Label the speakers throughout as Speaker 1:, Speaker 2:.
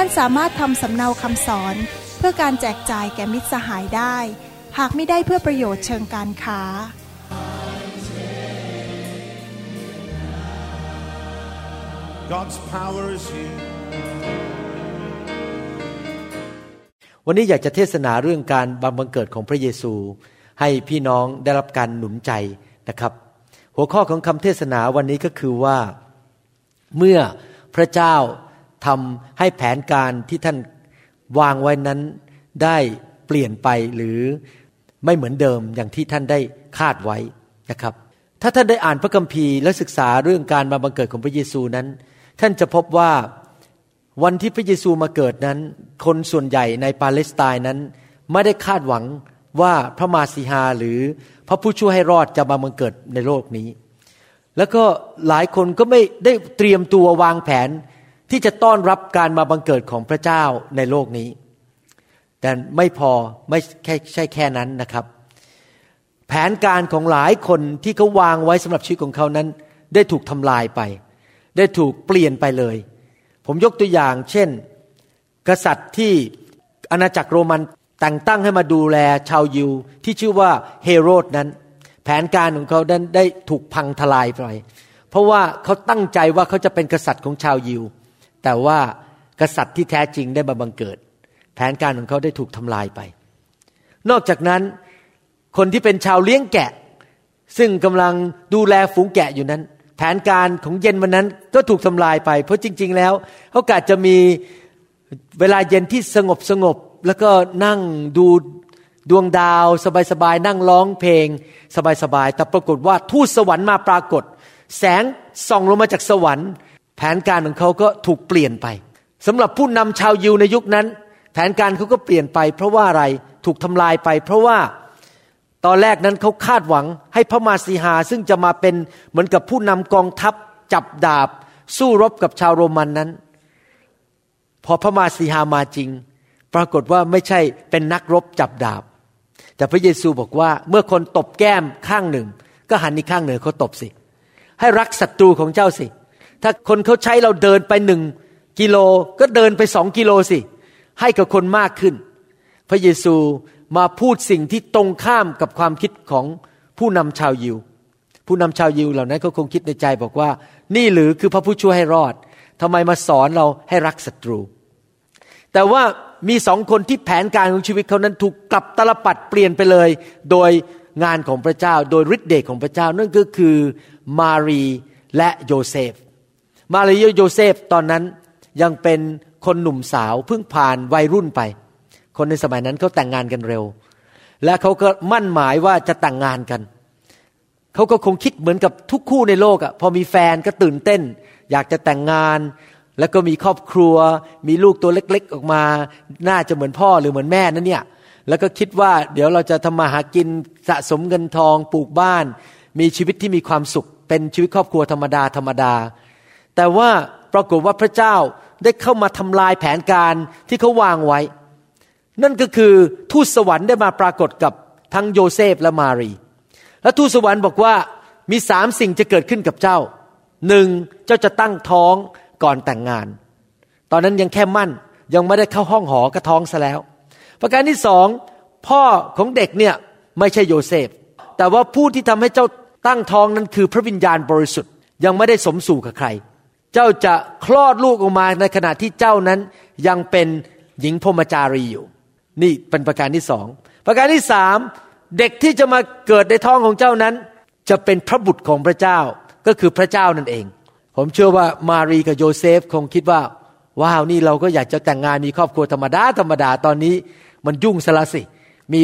Speaker 1: ท่านสามารถทำสำเนาคำสอน เพื่อการแจกจ่ายแก่มิตรสหายได้ หากไม่ได้เพื่อประโยชน์เชิงการค้า
Speaker 2: God's power is here.
Speaker 3: วันนี้อยากจะเทศนาเรื่องการบังบังเกิดของพระเยซู ให้พี่น้องได้รับการหนุนใจนะครับ หัวข้อของคำเทศนาวันนี้ก็คือว่า เมื่อพระเจ้า ทำให้แผนการที่ท่านวางไว้นั้นได้เปลี่ยนไปหรือไม่เหมือนเดิมอย่างที่ท่านได้คาดไว้นะครับ ถ้าท่านได้อ่านพระคัมภีร์และศึกษาเรื่องการมาบังเกิดของพระเยซูนั้น ท่านจะพบว่าวันที่พระเยซูมาเกิดนั้น คนส่วนใหญ่ในปาเลสไตน์นั้น ไม่ได้คาดหวังว่าพระมาสีหาหรือพระผู้ช่วยให้รอดจะมาบังเกิดในโลกนี้ แล้วก็หลายคนก็ไม่ได้เตรียมตัววางแผน ที่จะต้อนรับการมาบังเกิดของพระเจ้าในโลกนี้ แต่ไม่พอไม่แค่ใช่แค่นั้นนะครับ แผนการของหลายคนที่เขาวางไว้สำหรับชีวิตของเขานั้น ได้ถูกทำลายไป ได้ถูกเปลี่ยนไปเลย ผมยกตัวอย่าง เช่น กษัตริย์ที่อาณาจักรโรมันแต่งตั้งให้มาดูแลชาวยิวที่ชื่อว่าเฮโรดนั้น แผนการของเขานั้นได้ถูกพังทลายไป เพราะว่าเขาตั้งใจว่าเขาจะเป็นกษัตริย์ของชาวยิว แต่ว่ากษัตริย์ที่แท้จริงได้มาบังเกิด แผนการของเขาได้ถูกทำลายไป นอกจากนั้นคนที่เป็นชาวเลี้ยงแกะ ซึ่งกำลังดูแลฝูงแกะอยู่นั้น แผนการของเย็นวันนั้นก็ถูกทำลายไป เพราะจริง ๆ แล้วเขากาจะมีเวลาเย็นที่สงบสงบแล้วก็นั่งดูดวงดาว สบายๆนั่งร้องเพลง สบายๆแต่ปรากฏว่าทูตสวรรค์มาปรากฏ แสงส่องลงมาจากสวรรค์ แผนการของเขาก็ถูกเปลี่ยนไปสำหรับผู้นำชาวยิวในยุคนั้น แผนการเขาก็เปลี่ยนไป เพราะว่าอะไรถูกทำลายไป เพราะว่าตอนแรกนั้นเขาคาดหวังให้พระมาสีหา ซึ่งจะมาเป็นเหมือนกับผู้นำกองทัพจับดาบ สู้รบกับชาวโรมันนั้น พอพระมาสีหามาจริง ปรากฏว่าไม่ใช่เป็นนักรบจับดาบ แต่พระเยซูบอกว่าเมื่อคนตบแก้มข้างหนึ่ง ก็หันอีกข้างหนึ่งเขาตบสิ ให้รักศัตรูของเจ้าสิ ถ้าคนเขาใช้เราเดินไปหนึ่งกิโลก็เดินไปสองกิโลสิ ให้กับคนมากขึ้น พระเยซูมาพูดสิ่งที่ตรงข้ามกับความคิดของผู้นำชาวยิว ผู้นำชาวยิวเหล่านั้นก็คงคิดในใจบอกว่า นี่หรือคือพระผู้ช่วยให้รอดทำไมมาสอนเราให้รักศัตรู แต่ว่ามีสองคนที่แผนการของชีวิตเขานั้นถูกกลับตาลปัตรเปลี่ยนไปเลย โดยงานของพระเจ้า โดยฤทธิเดชของพระเจ้านั่นก็คือมารีและโยเซฟ มารีและโยเซฟตอนนั้นยังเป็นคนหนุ่มสาวเพิ่งผ่านวัยรุ่นไป คนในสมัยนั้นเขาแต่งงานกันเร็ว และเขาก็มั่นหมายว่าจะแต่งงานกัน เขาก็คงคิดเหมือนกับทุกคู่ในโลกอะ่ะพอมีแฟนก็ตื่นเต้น อยากจะแต่งงาน แล้วก็มีครอบครัว มีลูกตัวเล็ก ๆ ออกมา น่าจะเหมือนพ่อหรือเหมือนแม่นั่นเนี่ย แล้วก็คิดว่าเดี๋ยวเราจะทำมาหากินสะสมเงินทองปลูกบ้าน มีชีวิตที่มีความสุข เป็นชีวิตครอบครัวธรรมดาธรรมดา แต่ว่าปรากฏว่าพระเจ้าได้เข้ามาทำลายแผนการที่เขาวางไว้ นั่นก็คือทูตสวรรค์ได้มาปรากฏกับทั้งโยเซฟและมารี และทูตสวรรค์บอกว่ามีสามสิ่งจะเกิดขึ้นกับเจ้าหนึ่งเจ้าจะตั้งท้องก่อนแต่งงาน ตอนนั้นยังแค่มั่นยังไม่ได้เข้าห้องหอกระท้องซะแล้ว ประการที่สองพ่อของเด็กเนี่ยไม่ใช่โยเซฟ แต่ว่าผู้ที่ทำให้เจ้าตั้งท้องนั้นคือพระวิญญาณบริสุทธิ์ยังไม่ได้สมสู่กับใคร เจ้าจะคลอดลูกออกมาในขณะที่เจ้านั้นยังเป็นหญิงพรมจารีอยู่ นี่เป็นประการที่สองประการที่สามเด็กที่จะมาเกิดในท้องของเจ้านั้น จะเป็นพระบุตรของพระเจ้าก็คือพระเจ้านั่นเอง ผมเชื่อว่ามารีกับโยเซฟคงคิดว่าว้าวนี่เราก็อยากจะแต่งงานมีครอบครัวธรรมดาธรรมดาตอนนี้ มันยุ่งสละสิ มี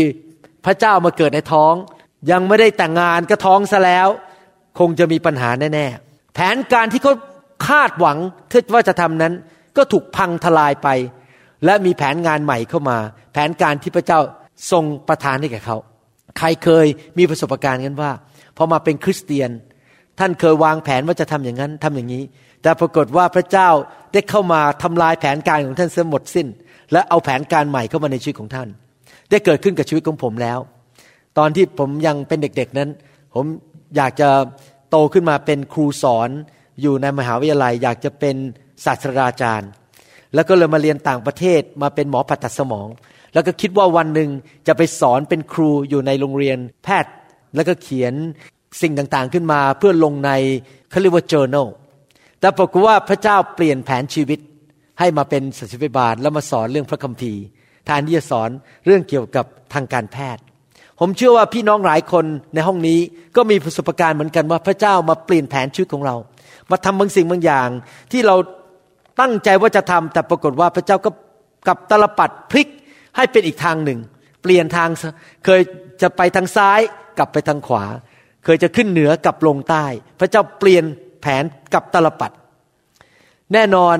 Speaker 3: พระเจ้ามาเกิดในท้อง ยังไม่ได้แต่งงานก็ท้องซะแล้ว คงจะมีปัญหาแน่ๆแผนการที่เขา คาดหวังคิดว่าจะทำนั้น ก็ถูกพังทลายไป และมีแผนงานใหม่เข้ามา แผนการที่พระเจ้าทรงประทานให้แก่เขา ใครเคยมีประสบการณ์กันว่าพอมาเป็นคริสเตียน ท่านเคยวางแผนว่าจะทำอย่างนั้นทำอย่างนี้ แต่ปรากฏว่าพระเจ้าได้เข้ามาทำลายแผนการของท่านเสียหมดสิ้น และเอาแผนการใหม่เข้ามาในชีวิตของท่าน ได้เกิดขึ้นกับชีวิตของผมแล้ว ตอนที่ผมยังเป็นเด็กๆนั้น ผมอยากจะโตขึ้นมาเป็นครูสอน อยู่ในมหาวิทยาลัย อยากจะเป็นศาสตราจารย์ แล้วก็เลยมาเรียนต่างประเทศมาเป็นหมอผ่าตัดสมอง แล้วก็คิดว่าวันหนึ่งจะไปสอนเป็นครูอยู่ในโรงเรียนแพทย์ แล้วก็เขียนสิ่งต่างๆขึ้นมาเพื่อลงในเขาเรียกว่า journal แต่ปรากฏว่าพระเจ้าเปลี่ยนแผนชีวิตให้มาเป็นศัิบาลแล้วมาสอนเรื่องพระคัมภีร์แทนที่จะสอนเรื่องเกี่ยวกับทางการแพทย์ ผมเชื่อว่าพี่น้องหลายคนในห้องนี้ก็มีประสบการณ์เหมือนกันว่าพระเจ้ามาเปลี่ยนแผนชีวิตของเรา มาทำบางสิ่งบางอย่าง ที่เราตั้งใจว่าจะทำแต่ปรากฏว่าพระเจ้าก็กับตลปัดพลิกให้เป็นอีกทางหนึ่ง เปลี่ยนทางเคยจะไปทางซ้ายกลับไปทางขวา เคยจะขึ้นเหนือกลับลงใต้ พระเจ้าเปลี่ยนแผนกับตลปัด แน่นอน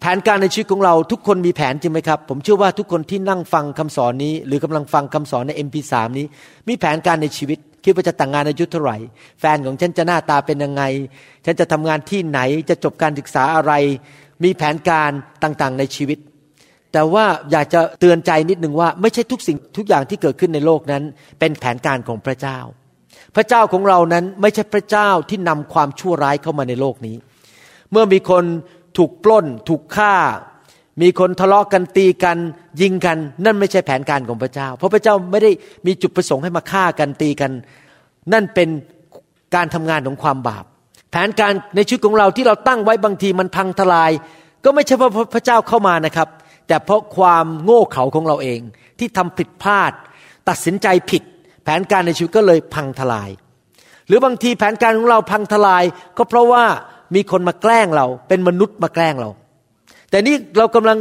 Speaker 3: แผนการในชีวิตของเราทุกคนมีแผนจริงไหมครับ ผมเชื่อว่าทุกคนที่นั่งฟังคำสอนนี้ หรือกำลังฟังคำสอนใน MP3 นี้ มีแผนการในชีวิต คิดว่าจะแต่งงานอายุเท่าไหร่ แฟนของฉันจะหน้าตาเป็นยังไง ฉันจะทำงานที่ไหนจะจบการศึกษาอะไร มีแผนการต่างๆในชีวิต แต่ว่าอยากจะเตือนใจนิดนึงว่า ไม่ใช่ทุกสิ่งทุกอย่างที่เกิดขึ้นในโลกนั้น เป็นแผนการของพระเจ้า พระเจ้าของเรานั้นไม่ใช่พระเจ้าที่นำความชั่วร้ายเข้ามาในโลกนี้ เมื่อมีคนถูกปล้น ถูกฆ่า มีคนทะเลาะกันตีกัน ยิงกัน นั่นไม่ใช่แผนการของพระเจ้า เพราะพระเจ้าไม่ได้มีจุดประสงค์ให้มาฆ่ากันตีกัน นั่นเป็นการทำงานของความบาป แผนการในชีวิตของเราที่เราตั้งไว้บางทีมันพังทลาย ก็ไม่ใช่เพราะพระเจ้าเข้ามานะครับ แต่เพราะความโง่เขลาของเราเองที่ทำผิดพลาด ตัดสินใจผิด แผนการในชีวิตก็เลยพังทลาย หรือบางทีแผนการของเราพังทลาย ก็เพราะว่ามีคนมาแกล้งเราเป็นมนุษย์มาแกล้งเรา แต่นี่เรากำลัง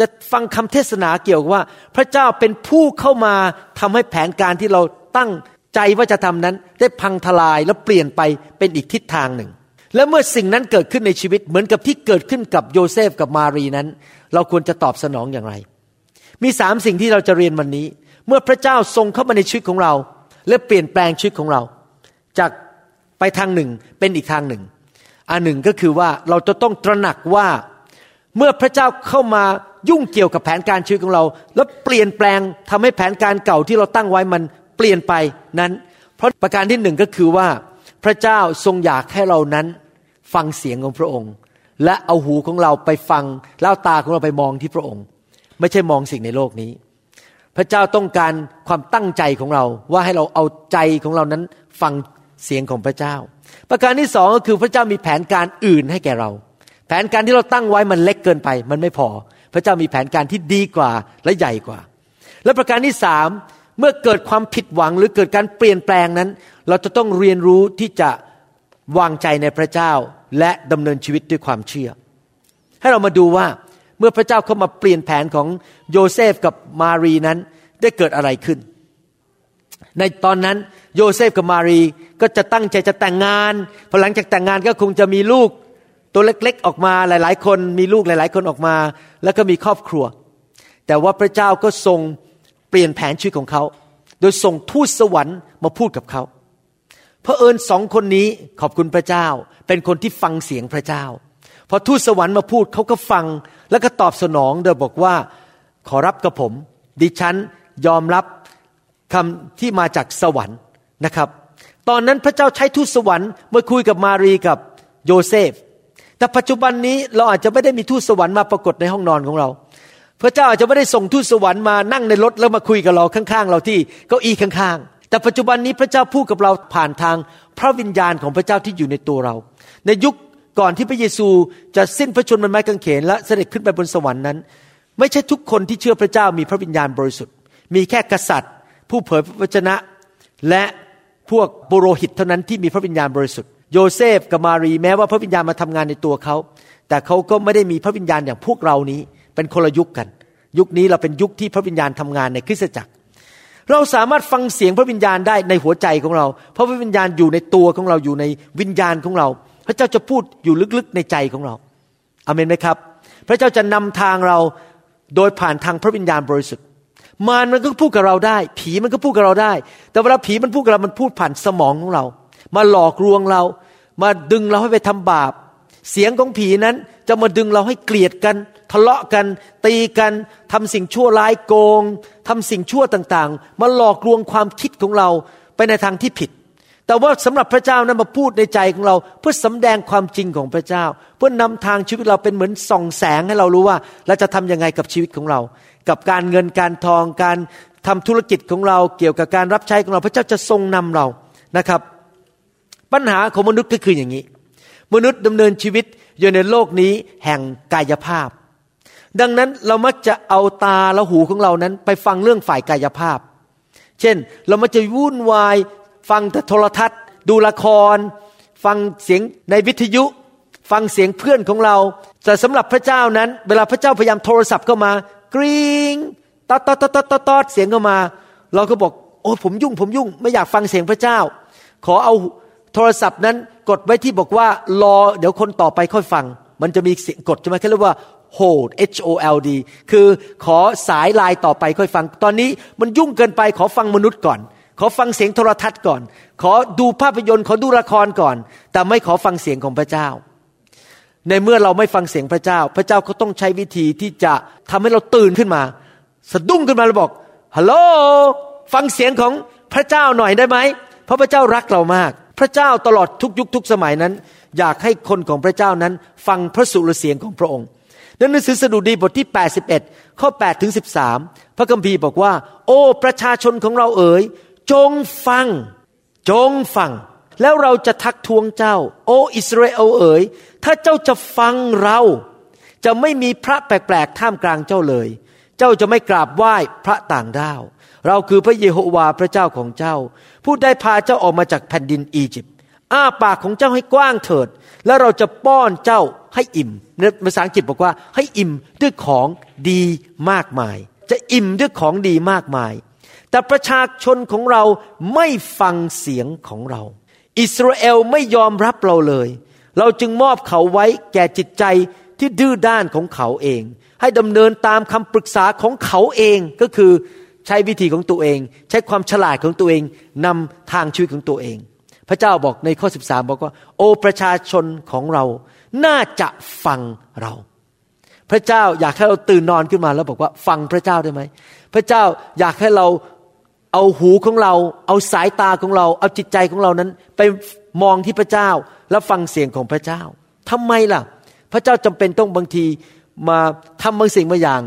Speaker 3: จะฟังคำเทศนาเกี่ยวกับว่า พระเจ้าเป็นผู้เข้ามาทำให้แผนการที่เราตั้งใจว่าจะทำนั้น ได้พังทลายแล้วเปลี่ยนไปเป็นอีกทิศทางหนึ่ง และเมื่อสิ่งนั้นเกิดขึ้นในชีวิตเหมือนกับที่เกิดขึ้นกับโยเซฟกับมารีนั้น เราควรจะตอบสนองอย่างไร มีสามสิ่งที่เราจะเรียนวันนี้ เมื่อพระเจ้าทรงเข้ามาในชีวิตของเรา และเปลี่ยนแปลงชีวิตของเรา จากไปทางหนึ่งเป็นอีกทางหนึ่ง อันหนึ่งก็คือว่าเราจะต้องตระหนักว่า เมื่อพระเจ้าเข้ามายุ่งเกี่ยวกับแผนการชีวิตของเรา แล้วเปลี่ยนแปลงทำให้แผนการเก่าที่เราตั้งไว้มันเปลี่ยนไปนั้น เพราะประการที่หนึ่งก็คือว่าพระเจ้าทรงอยากให้เรานั้นฟังเสียงของพระองค์ และเอาหูของเราไปฟังแล้วตาของเราไปมองที่พระองค์ ไม่ใช่มองสิ่งในโลกนี้ พระเจ้าต้องการความตั้งใจของเราว่าให้เราเอาใจของเรานั้นฟังเสียงของพระเจ้า ประการที่สองก็คือพระเจ้ามีแผนการอื่นให้แก่เรา แผนการที่เราตั้งไว้มันเล็กเกินไป มันไม่พอ พระเจ้ามีแผนการที่ดีกว่าและใหญ่กว่า และประการที่สามเมื่อเกิดความผิดหวังหรือเกิดการเปลี่ยนแปลงนั้น เราจะต้องเรียนรู้ที่จะวางใจในพระเจ้าและดำเนินชีวิตด้วยความเชื่อ ให้เรามาดูว่าเมื่อพระเจ้าเข้ามาเปลี่ยนแผนของโยเซฟกับมารีนั้นได้เกิดอะไรขึ้น ในตอนนั้นโยเซฟกับมารีก็จะตั้งใจจะแต่งงานพอหลังจากแต่งงานก็คงจะมีลูก ตัวเล็กๆออกมาหลาย ๆ คนมีลูกหลาย ๆ คนออกมา แล้วก็มีครอบครัว แต่ว่าพระเจ้าก็ทรงเปลี่ยนแผนชีวิตของเขา โดยส่งทูตสวรรค์มาพูดกับเขาพระเอิญสองคนนี้ขอบคุณพระเจ้า เป็นคนที่ฟังเสียงพระเจ้า พอทูตสวรรค์มาพูดเขาก็ฟังแล้วก็ตอบสนองโดยบอกว่าขอรับกับผม ดิฉันยอมรับคำที่มาจากสวรรค์นะครับ ตอนนั้นพระเจ้าใช้ทูตสวรรค์มาคุยกับมารีกับโยเซฟ แต่ปัจจุบันนี้เราอาจจะไม่ได้มีทูตสวรรค์มาปรากฏในห้องนอนของเรา พระเจ้าอาจจะไม่ได้ส่งทูตสวรรค์มานั่งในรถแล้วมาคุยกับเราข้างๆ เราที่เก้าอี้ข้างๆ แต่ปัจจุบันนี้พระเจ้าพูดกับเราผ่านทางพระวิญญาณของพระเจ้าที่อยู่ในตัวเรา ในยุคก่อนที่พระเยซูจะสิ้นพระชนม์บนไม้กางเขนและเสด็จขึ้นไปบนสวรรค์นั้น ไม่ใช่ทุกคนที่เชื่อพระเจ้ามีพระวิญญาณบริสุทธิ์ มีแค่กษัตริย์ ผู้เผยพระวจนะ และพวกบุโรหิตเท่านั้นที่มีพระวิญญาณบริสุทธิ์ โยเซฟกับมารีแม้ว่าพระวิญญาณมาทำงานในตัวเขา แต่เขาก็ไม่ได้มีพระวิญญาณอย่างพวกเรานี้ เป็นคนละยุคกัน ยุคนี้เราเป็นยุคที่พระวิญญาณทำงานในคริสตจักร เราสามารถฟังเสียงพระวิญญาณได้ในหัวใจของเรา เพราะพระวิญญาณอยู่ในตัวของเราอยู่ในวิญญาณของเรา พระเจ้าจะพูดอยู่ลึกๆในใจของเราอเมนไหมครับ พระเจ้าจะนำทางเราโดยผ่านทางพระวิญญาณบริสุทธิ์ มารมันก็พูดกับเราได้ ผีมันก็พูดกับเราได้ แต่เวลาผีมันพูดกับเรา มันพูดผ่านสมองของเรา มาหลอกลวงเรา มาดึงเราให้ไปทำบาป เสียงของผีนั้นจะมาดึงเราให้เกลียดกัน ทะเลาะกัน ตีกันทำสิ่งชั่วร้ายโกงทำสิ่งชั่วต่างๆ มาหลอกลวงความคิดของเราไปในทางที่ผิด แต่ว่าสำหรับพระเจ้านั้นมาพูดในใจของเรา เพื่อสำแดงความจริงของพระเจ้า เพื่อนำทางชีวิตเราเป็นเหมือนส่องแสงให้เรารู้ว่าเราจะทำยังไงกับชีวิตของเรา กับการเงินการทองการทำธุรกิจของเราเกี่ยวกับการรับใช้ของเรา พระเจ้าจะทรงนำเรานะครับ ปัญหาของมนุษย์ก็คืออย่างนี้ มนุษย์ดำเนินชีวิตอยู่ในโลกนี้แห่งกายภาพ ดังนั้นเรามักจะเอาตาและหูของเรานั้น ไปฟังเรื่องฝ่ายกายภาพ เช่น เรามักจะวุ่นวายฟังแต่โทรทัศน์ ดูละคร ฟังเสียงในวิทยุ ฟังเสียงเพื่อนของเรา แต่สำหรับพระเจ้านั้น เวลาพระเจ้าพยายามโทรศัพท์เข้ามากริ๊งตอดตอดตอดตอดตอดเสียงเข้ามา เราก็บอก โอ้ผมยุ่งผมยุ่งไม่อยากฟังเสียงพระเจ้า ขอเอา โทรศัพท์นั้นกดไว้ที่บอกว่ารอเดี๋ยวคนต่อไปค่อยฟัง มันจะมีเสียงกดใช่ไหมเขาเรียกว่า hold H O L D คือขอสายลายต่อไปค่อยฟัง ตอนนี้มันยุ่งเกินไปขอฟังมนุษย์ก่อน ขอฟังเสียงโทรทัศน์ก่อน ขอดูภาพยนตร์ขอดูละครก่อน แต่ไม่ขอฟังเสียงของพระเจ้า ในเมื่อเราไม่ฟังเสียงพระเจ้า พระเจ้าก็ต้องใช้วิธีที่จะทำให้เราตื่นขึ้นมา สะดุ้งขึ้นมาแล้วบอกฮัลโหลฟังเสียงของพระเจ้าหน่อยได้ไหมเพราะพระเจ้ารักเรามาก พระเจ้าตลอดทุกยุคทุกสมัยนั้น อยากให้คนของพระเจ้านั้น ฟังพระสุรเสียงของพระองค์ในหนังสือสดุดีบทที่ 81 ข้อ8ถึง13 พระคัมภีร์บอกว่า โอ้ประชาชนของเราเอ๋ย จงฟัง จงฟัง แล้วเราจะทักท้วงเจ้า โอ้อิสราเอลเอ๋ย ถ้าเจ้าจะฟังเรา จะไม่มีพระแปลกๆท่ามกลางเจ้าเลย เจ้าจะไม่กราบไหว้พระต่างดาว เราคือพระเยโฮวาพระเจ้าของเจ้า ผู้ได้พาเจ้าออกมาจากแผ่นดินอียิปต์อ้าปากของเจ้าให้กว้างเถิด แล้วเราจะป้อนเจ้าให้อิ่มในภาษาอังกฤษบอกว่าให้อิ่มด้วยของดีมากมาย จะอิ่มด้วยของดีมากมาย แต่ประชาชนของเราไม่ฟังเสียงของเรา อิสราเอลไม่ยอมรับเราเลย เราจึงมอบเขาไว้แก่จิตใจที่ดื้อด้านของเขาเอง ให้ดำเนินตามคำปรึกษาของเขาเองก็คือ ใช้วิธีของตัวเอง ใช้ความฉลาดของตัวเองนำทางชีวิตของตัวเอง พระเจ้าบอกในข้อ 13 บอกว่า โอประชาชนของเรา น่าจะฟังเรา พระเจ้าอยากให้เราตื่นนอนขึ้นมาแล้วบอกว่าฟังพระเจ้าได้ไหมพระเจ้าอยากให้เราเอาหูของเรา เอาสายตาของเรา เอาจิตใจของเรานั้น ไปมองที่พระเจ้าแล้วฟังเสียงของพระเจ้าทำไมล่ะ พระเจ้าจำเป็นต้องบางทีมาทำบางสิ่งบางอย่าง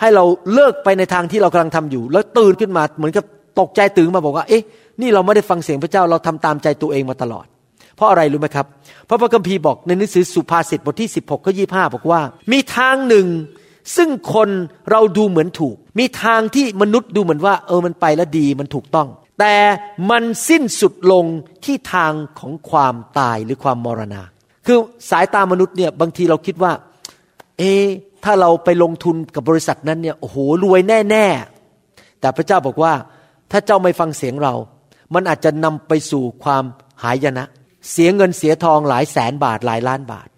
Speaker 3: ให้เราเลิกไปในทางที่เรากำลังทำอยู่ แล้วตื่นขึ้นมาเหมือนกับตกใจตื่นมาบอกว่า เอ๊ะ นี่เราไม่ได้ฟังเสียงพระเจ้าเราทำตามใจตัวเองมาตลอด เพราะอะไรรู้ไหมครับ เพราะพระคัมภีร์บอกในหนังสือสุภาษิตบทที่ 16ข้อ25บอกว่า มีทางหนึ่ง ซึ่งคนเราดูเหมือนถูก มีทางที่มนุษย์ดูเหมือนว่า เออมันไปแล้วดีมันถูกต้อง แต่มันสิ้นสุดลงที่ทางของความตายหรือความมรณา คือสายตามนุษย์เนี่ยบางทีเราคิดว่า เอ ถ้าเราไปลงทุนกับบริษัทนั้นเนี่ยโอ้โหรวยแน่ ๆ แต่พระเจ้าบอกว่าถ้าเจ้าไม่ฟังเสียงเรา มันอาจจะนำไปสู่ความหายนะ เสียเงินเสียทองหลายแสนบาทหลายล้านบาท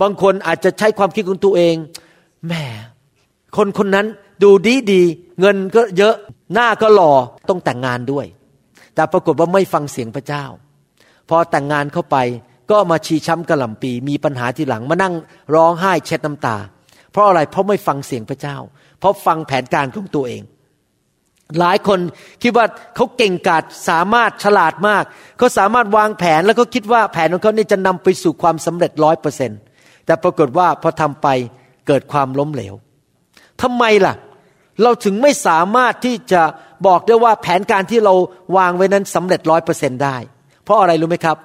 Speaker 3: บางคนอาจจะใช้ความคิดของตัวเองแหมคนคนนั้นดูดีดีเงินก็เยอะหน้าก็หล่อต้องแต่งงานด้วย แต่ปรากฏว่าไม่ฟังเสียงพระเจ้า พอแต่งงานเข้าไปก็มาชีช้ำกระหล่ำปี มีปัญหาทีหลังมานั่งร้องไห้เช็ดน้ำตา ราะอะไรเพราะไม่ฟังเสียงพระเจ้า เพราะฟังแผนการของตัวเอง หลายคนคิดว่าเขาเก่งกาจสามารถฉลาดมากเขาสามารถวางแผนแล้วก็คิดว่าแผนของเขานี่จะนำไปสู่ความสำเร็จร้อยเปอร์เซ็นแต่ปรากฏว่าพอทำไปเกิดความล้มเหลวทำไมล่ะ เราถึงไม่สามารถที่จะบอกได้ว่าแผนการที่เราวางไว้นั้นสำเร็จร้อยเปอร์เซ็นได้ เพราะอะไรรู้ไหมครับ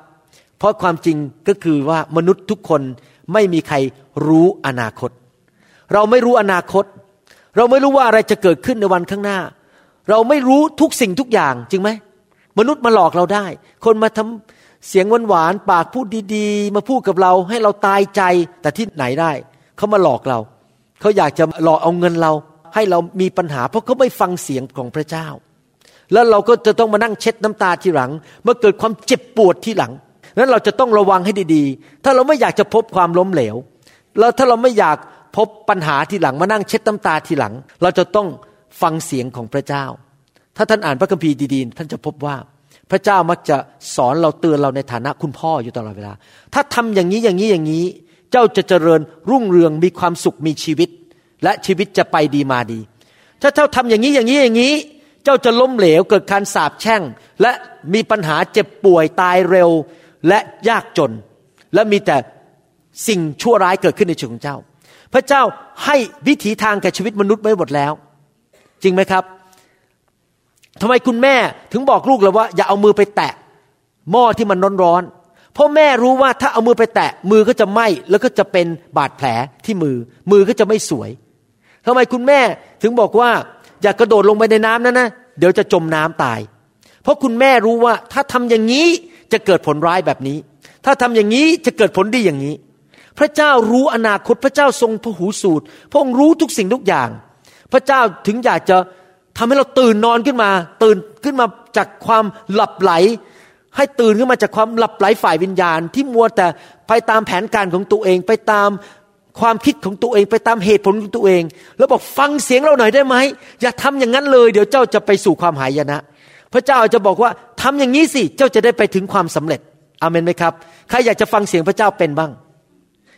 Speaker 3: เพราะความจริงก็คือว่ามนุษย์ทุกคนไม่มีใครรู้อนาคต เราไม่รู้อนาคต เราไม่รู้ว่าอะไรจะเกิดขึ้นในวันข้างหน้า เราไม่รู้ทุกสิ่งทุกอย่างจริงไหมมนุษย์มาหลอกเราได้ คนมาทำเสียงหวานๆปากพูดดีๆ มาพูดกับเราให้เราตายใจแต่ที่ไหนได้เขามาหลอกเราเขาอยากจะหลอกเอาเงินเรา ให้เรามีปัญหา เพราะเขาไม่ฟังเสียงของพระเจ้า แล้วเราก็จะต้องมานั่งเช็ดน้ำตาทีหลัง เมื่อเกิดความเจ็บปวดทีหลังนั้นเราจะต้องระวังให้ดีๆ ถ้าเราไม่อยากจะพบความล้มเหลว แล้วถ้าเราไม่อยาก พบปัญหาทีหลังมานั่งเช็ดน้ำตาทีหลัง เราจะต้องฟังเสียงของพระเจ้า ถ้าท่านอ่านพระคัมภีร์ดีๆท่านจะพบว่าพระเจ้ามักจะสอนเราเตือนเราในฐานะคุณพ่ออยู่ตลอดเวลา ถ้าทำอย่างนี้อย่างนี้อย่างนี้ เจ้าจะเจริญรุ่งเรืองมีความสุขมีชีวิต และชีวิตจะไปดีมาดี ถ้าเจ้าทำอย่างนี้อย่างนี้อย่างนี้ เจ้าจะล้มเหลวเกิดการสาปแช่ง และมีปัญหาเจ็บป่วยตายเร็วและยากจน และมีแต่สิ่งชั่วร้ายเกิดขึ้นในชีวิตของเจ้า พระเจ้าให้วิถีทางแก่ชีวิตมนุษย์ไว้หมดแล้ว จริงไหมครับทำไมคุณแม่ถึงบอกลูกเลยว่า อย่าเอามือไปแตะ หม้อที่มันร้อนๆเพราะแม่รู้ว่าถ้าเอามือไปแตะ มือก็จะไหม้แล้วก็จะเป็นบาดแผลที่มือ มือก็จะไม่สวยทำไมคุณแม่ถึงบอกว่า อย่ากระโดดลงไปในน้ำนั้นนะเดี๋ยวจะจมน้ำตาย เพราะคุณแม่รู้ว่าถ้าทำอย่างนี้จะเกิดผลร้ายแบบนี้ ถ้าทำอย่างนี้จะเกิดผลดีอย่างนี้ พระเจ้ารู้อนาคตพระเจ้าทรงพหูสูตร พระองค์รู้ทุกสิ่งทุกอย่าง พระเจ้าถึงอยากจะทำให้เราตื่นนอนขึ้นมา ตื่นขึ้นมาจากความหลับไหล ให้ตื่นขึ้นมาจากความหลับไหลฝ่ายวิญญาณ ที่มัวแต่ไปตามแผนการของตัวเองไปตามความคิดของตัวเองไปตามเหตุผลของตัวเอง แล้วบอกฟังเสียงเราหน่อยได้ไหมอย่าทำอย่างนั้นเลย เดี๋ยวเจ้าจะไปสู่ความหายนะ พระเจ้าจะบอกว่าทำอย่างนี้สิเจ้าจะได้ไปถึงความสำเร็จอเมนไหมครับใครอยากจะฟังเสียงพระเจ้าเป็นบ้าง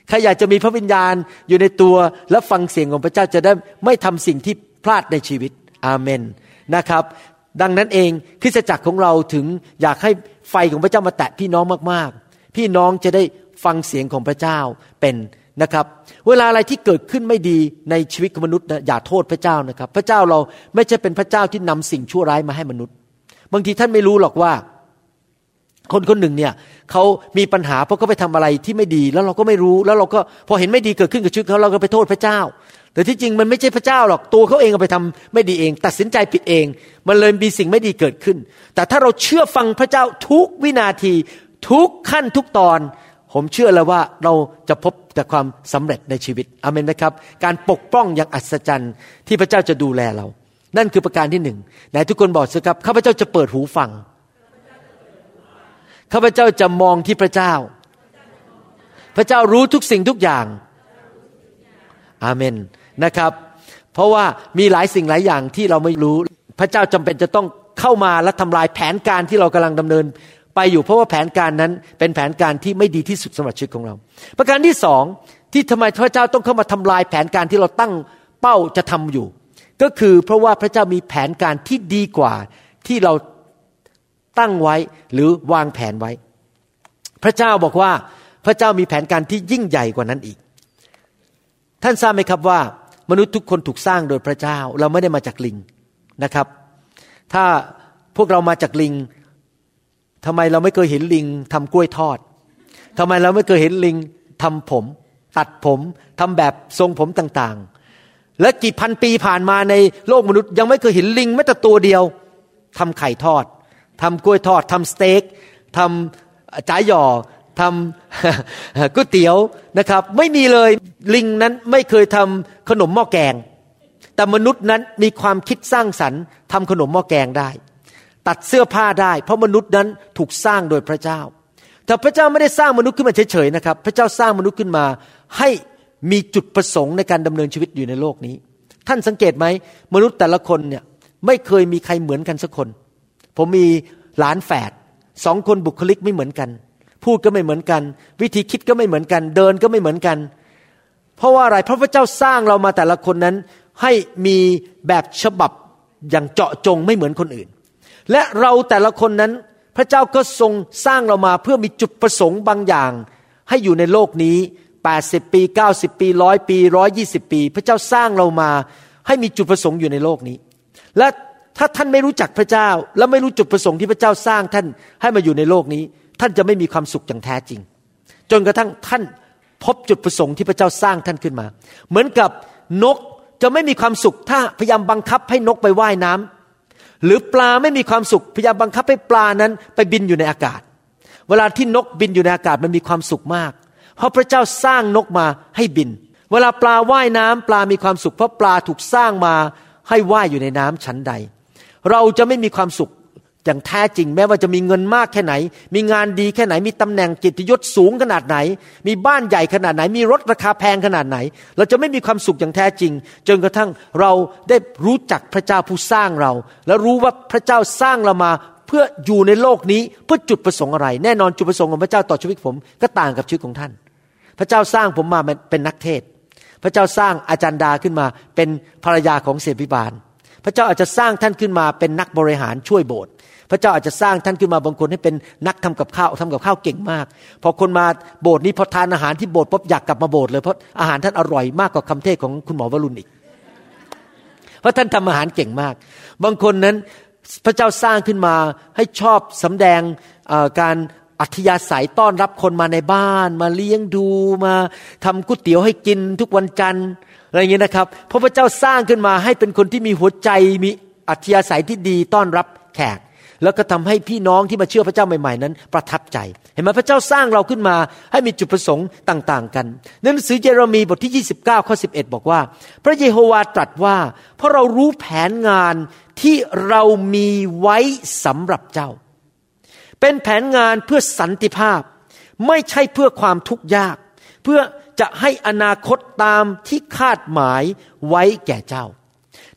Speaker 3: ใครอยากจะมีพระวิญญาณอยู่ในตัวและฟังเสียงของพระเจ้าจะได้ไม่ทำสิ่งที่พลาดในชีวิตอาเมนนะครับ ดังนั้นเองคริสตจักรของเราถึงอยากให้ไฟของพระเจ้ามาแตะพี่น้องมากๆ พี่น้องจะได้ฟังเสียงของพระเจ้าเป็นนะครับ เวลาอะไรที่เกิดขึ้นไม่ดีในชีวิตของมนุษย์นะอย่าโทษพระเจ้านะครับ พระเจ้าเราไม่ใช่เป็นพระเจ้าที่นำสิ่งชั่วร้ายมาให้มนุษย์ บางทีท่านไม่รู้หรอกว่า คนคนหนึ่งเนี่ยเขามีปัญหาเพราะเขาไปทำอะไรที่ไม่ดีแล้วเราก็ไม่รู้แล้วเราก็พอเห็นไม่ดีเกิดขึ้นกับชีวิตเขาเราก็ไปโทษพระเจ้า แต่ที่จริงมันไม่ใช่พระเจ้าหรอกตัวเขาเองก็ไปทำไม่ดีเอง ตัดสินใจผิดเอง มันเลยมีสิ่งไม่ดีเกิดขึ้น แต่ถ้าเราเชื่อฟังพระเจ้าทุกวินาที ทุกขั้นทุกตอน ผมเชื่อแล้วว่าเราจะพบแต่ความสำเร็จในชีวิตอเมนไหมครับ การปกป้องอย่างอัศจรรย์ที่พระเจ้าจะดูแลเรา นั่นคือประการที่หนึ่งไหนทุกคนบอกสิครับข้าพเจ้าจะเปิดหูฟัง ข้าพเจ้าจะมองที่พระเจ้า พระเจ้ารู้ทุกสิ่งทุกอย่าง อาเมนนะครับ เพราะว่ามีหลายสิ่งหลายอย่างที่เราไม่รู้ พระเจ้าจำเป็นจะต้องเข้ามาและทำลายแผนการที่เรากำลังดำเนิน ไปอยู่เพราะว่าแผนการนั้นเป็นแผนการที่ไม่ดีที่สุดสำหรับชีวิตของเรา ประการที่สองที่ทำไมพระเจ้าต้องเข้ามาทำลายแผนการที่เราตั้งเป้าจะทำอยู่ ก็คือเพราะว่าพระเจ้ามีแผนการที่ดีกว่าที่เรา ตั้งไว้หรือวางแผนไว้ พระเจ้าบอกว่าพระเจ้ามีแผนการที่ยิ่งใหญ่กว่านั้นอีก ท่านทราบไหมครับว่ามนุษย์ทุกคนถูกสร้างโดยพระเจ้าเราไม่ได้มาจากลิงนะครับ ถ้าพวกเรามาจากลิงทำไมเราไม่เคยเห็นลิงทำกล้วยทอดทำไมเราไม่เคยเห็นลิงทำผม ตัดผมทำแบบทรงผมต่างๆ และกี่พันปีผ่านมาในโลกมนุษย์ ยังไม่เคยเห็นลิงแม้แต่ตัวเดียวทำไข่ทอด ทำกล้วยทอดทำสเต็กทำจ่ายหย่อทำก๋วยเตี๋ยวนะครับ ไม่มีเลยลิงนั้นไม่เคยทำขนมหม้อแกง แต่มนุษย์นั้นมีความคิดสร้างสรรค์ทำขนมหม้อแกงได้ ตัดเสื้อผ้าได้ เพราะมนุษย์นั้นถูกสร้างโดยพระเจ้า แต่พระเจ้าไม่ได้สร้างมนุษย์ขึ้นมาเฉยๆนะครับ พระเจ้าสร้างมนุษย์ขึ้นมาให้มีจุดประสงค์ในการดำเนินชีวิตอยู่ในโลกนี้ ท่านสังเกตไหมมนุษย์แต่ละคนเนี่ยไม่เคยมีใครเหมือนกันสักคน ผมมีหลานแฝดสองคนบุคลิกไม่เหมือนกัน พูดก็ไม่เหมือนกัน วิธีคิดก็ไม่เหมือนกัน เดินก็ไม่เหมือนกัน เพราะว่าอะไรพระพเจ้าสร้างเรามาแต่ละคนนั้น ให้มีแบบฉบับอย่างเจาะจงไม่เหมือนคนอื่น และเราแต่ละคนนั้น พระเจ้าก็ทรงสร้างเรามาเพื่อมีจุดประสงค์บางอย่าง ให้อยู่ในโลกนี้ 80 ปี 90 ปีร้อยปีร้อยยี่สิบปี พระเจ้าสร้างเรามาให้มีจุดประสงค์อยู่ในโลกนี้ และ ถ้าท่านไม่รู้จักพระเจ้า และไม่รู้จุดประสงค์ที่พระเจ้าสร้างท่านให้มาอยู่ในโลกนี้ ท่านจะไม่มีความสุขอย่างแท้จริง จนกระทั่งท่านพบจุดประสงค์ที่พระเจ้าสร้างท่านขึ้นมา เหมือนกับนกจะไม่มีความสุข ถ้าพยายามบังคับให้นกไปไว่ายน้ำหรือปลาไม่มีความสุขพยายามบังคับให้ปลานั้นไปบินอยู่ในอากาศ เวลาที่นกบินอยู่ในอากาศมันมีความสุขมาก เพราะพระเจ้าสร้างนกมาให้บิน เวลาปลาว่ายน้ำปลามีความสุข เพราะปลาถูกสร้างมาให้ว่ายอยู่ในน้ำชั้นใด เราจะไม่มีความสุขอย่างแท้จริง แม้ว่าจะมีเงินมากแค่ไหน มีงานดีแค่ไหน มีตำแหน่งกิตยศสูงขนาดไหน มีบ้านใหญ่ขนาดไหน มีรถราคาแพงขนาดไหน เราจะไม่มีความสุขอย่างแท้จริง จนกระทั่งเราได้รู้จักพระเจ้าผู้สร้างเรา และรู้ว่าพระเจ้าสร้างเรามาเพื่ออยู่ในโลกนี้เพื่อจุดประสงค์อะไร แน่นอนจุดประสงค์ของพระเจ้าต่อชีวิตผมก็ต่างกับชีวิตของท่าน พระเจ้าสร้างผมมาเป็นนักเทศ พระเจ้าสร้างอาจารย์ดาขึ้นมาเป็นภรรยาของเสพิบาล พระเจ้าอาจจะสร้างท่านขึ้นมาเป็นนักบริหารช่วยโบสถ์พระเจ้าอาจจะสร้างท่านขึ้นมาบางคนให้เป็นนักทำกับข้าวทำกับข้าวเก่งมาก พอคนมาโบสถ์นี้พอทานอาหารที่โบสถ์ปุ๊บอยากกลับมาโบสถ์เลยเพราะอาหารท่านอร่อยมากกว่าคำเทศของคุณหมอวรุณอีก เพราะท่านทำอาหารเก่งมาก บางคนนั้นพระเจ้าสร้างขึ้นมาให้ชอบสำแดงการอัธยาศัยต้อนรับคนมาในบ้าน มาเลี้ยงดูมาทำก๋วยเตี๋ยวให้กินทุกวันจันทร์ อะไรอย่างนี้นะครับพระพเจ้าสร้างขึ้นมาให้เป็นคนที่มีหัวใจมีอัธยาศัยที่ดีต้อนรับแขก แล้วก็ทำให้พี่น้องที่มาเชื่อพระเจ้าใหม่ๆนั้น ประทับใจ เห็นไหมพระเจ้าสร้างเราขึ้นมาให้มีจุดประสงค์ต่างๆ กันหนังสือเยเรมีบทที่ 29ข้อ11 บอกว่า พระเยโฮวาตรัสว่า เพราะเรารู้แผนงานที่เรามีไว้สำหรับเจ้า เป็นแผนงานเพื่อสันติภาพ ไม่ใช่เพื่อความทุกข์ยาก เพื่อ จะให้อนาคตตามที่คาดหมายไว้แก่เจ้า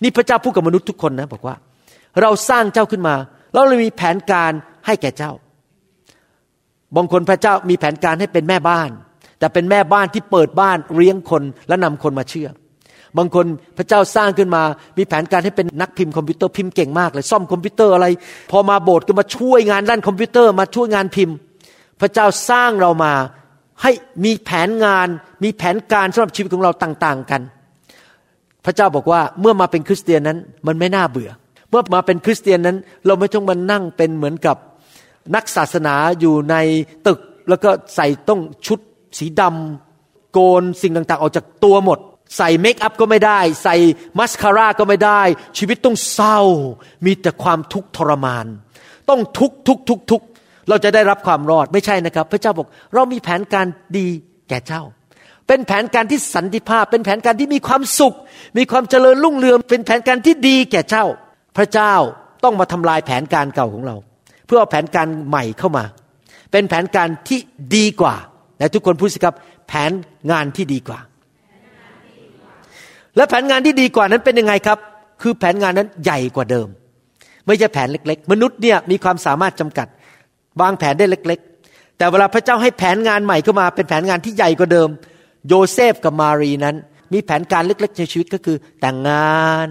Speaker 3: นี่พระเจ้าพูดกับมนุษย์ทุกคนนะบอกว่า เราสร้างเจ้าขึ้นมาเราเลยมีแผนการให้แก่เจ้า บางคนพระเจ้ามีแผนการให้เป็นแม่บ้าน แต่เป็นแม่บ้านที่เปิดบ้านเลี้ยงคนและนำคนมาเชื่อบางคนพระเจ้าสร้างขึ้นมา มีแผนการให้เป็นนักพิมพ์คอมพิวเตอร์พิมพ์เก่งมากเลยซ่อมคอมพิวเตอร์อะไร พอมาโบสถ์ก็มาช่วยงานด้านคอมพิวเตอร์มาช่วยงานพิมพ์ พระเจ้าสร้างเรามา ให้มีแผนงาน มีแผนการสำหรับชีวิตของเราต่าง ๆ กัน พระเจ้าบอกว่าเมื่อมาเป็นคริสเตียนนั้นมันไม่น่าเบื่อ เมื่อมาเป็นคริสเตียนนั้น เราไม่ต้องมานั่งเป็นเหมือนกับนักศาสนาอยู่ในตึก แล้วก็ใส่ต้องชุดสีดำโกนสิ่งต่างๆ ออกจากตัวหมด ใส่เมคอัพก็ไม่ได้ ใส่มัสคาร่าก็ไม่ได้ ชีวิตต้องเศร้า มีแต่ความทุกข์ทรมาน ต้องทุกทุกทุกทุก เราจะได้รับความรอดไม่ใช่นะครับ พระเจ้าบอก เรามีแผนการดีแก่เจ้า เป็นแผนการที่สันติภาพ เป็นแผนการที่มีความสุข มีความเจริญรุ่งเรืองเป็นแผนการที่ดีแก่เจ้า พระเจ้าต้องมาทำลายแผนการเก่าของเรา เพื่อเอาแผนการใหม่เข้ามา เป็นแผนการที่ดีกว่าและทุกคนพูดสิครับแผนงานที่ดีกว่า และแผนงานที่ดีกว่านั้นเป็นยังไงครับ คือแผนงานนั้นใหญ่กว่าเดิม ไม่ใช่แผนเล็ก ๆ มนุษย์เนี่ยมีความสามารถจำกัด วางแผนได้เล็ก ๆ แต่เวลาพระเจ้าให้แผนงานใหม่เข้ามาเป็นแผนงานที่ใหญ่กว่าเดิม โยเซฟกับมารีนั้น มีแผนการเล็ก ๆ ในชีวิตก็คือแต่งงาน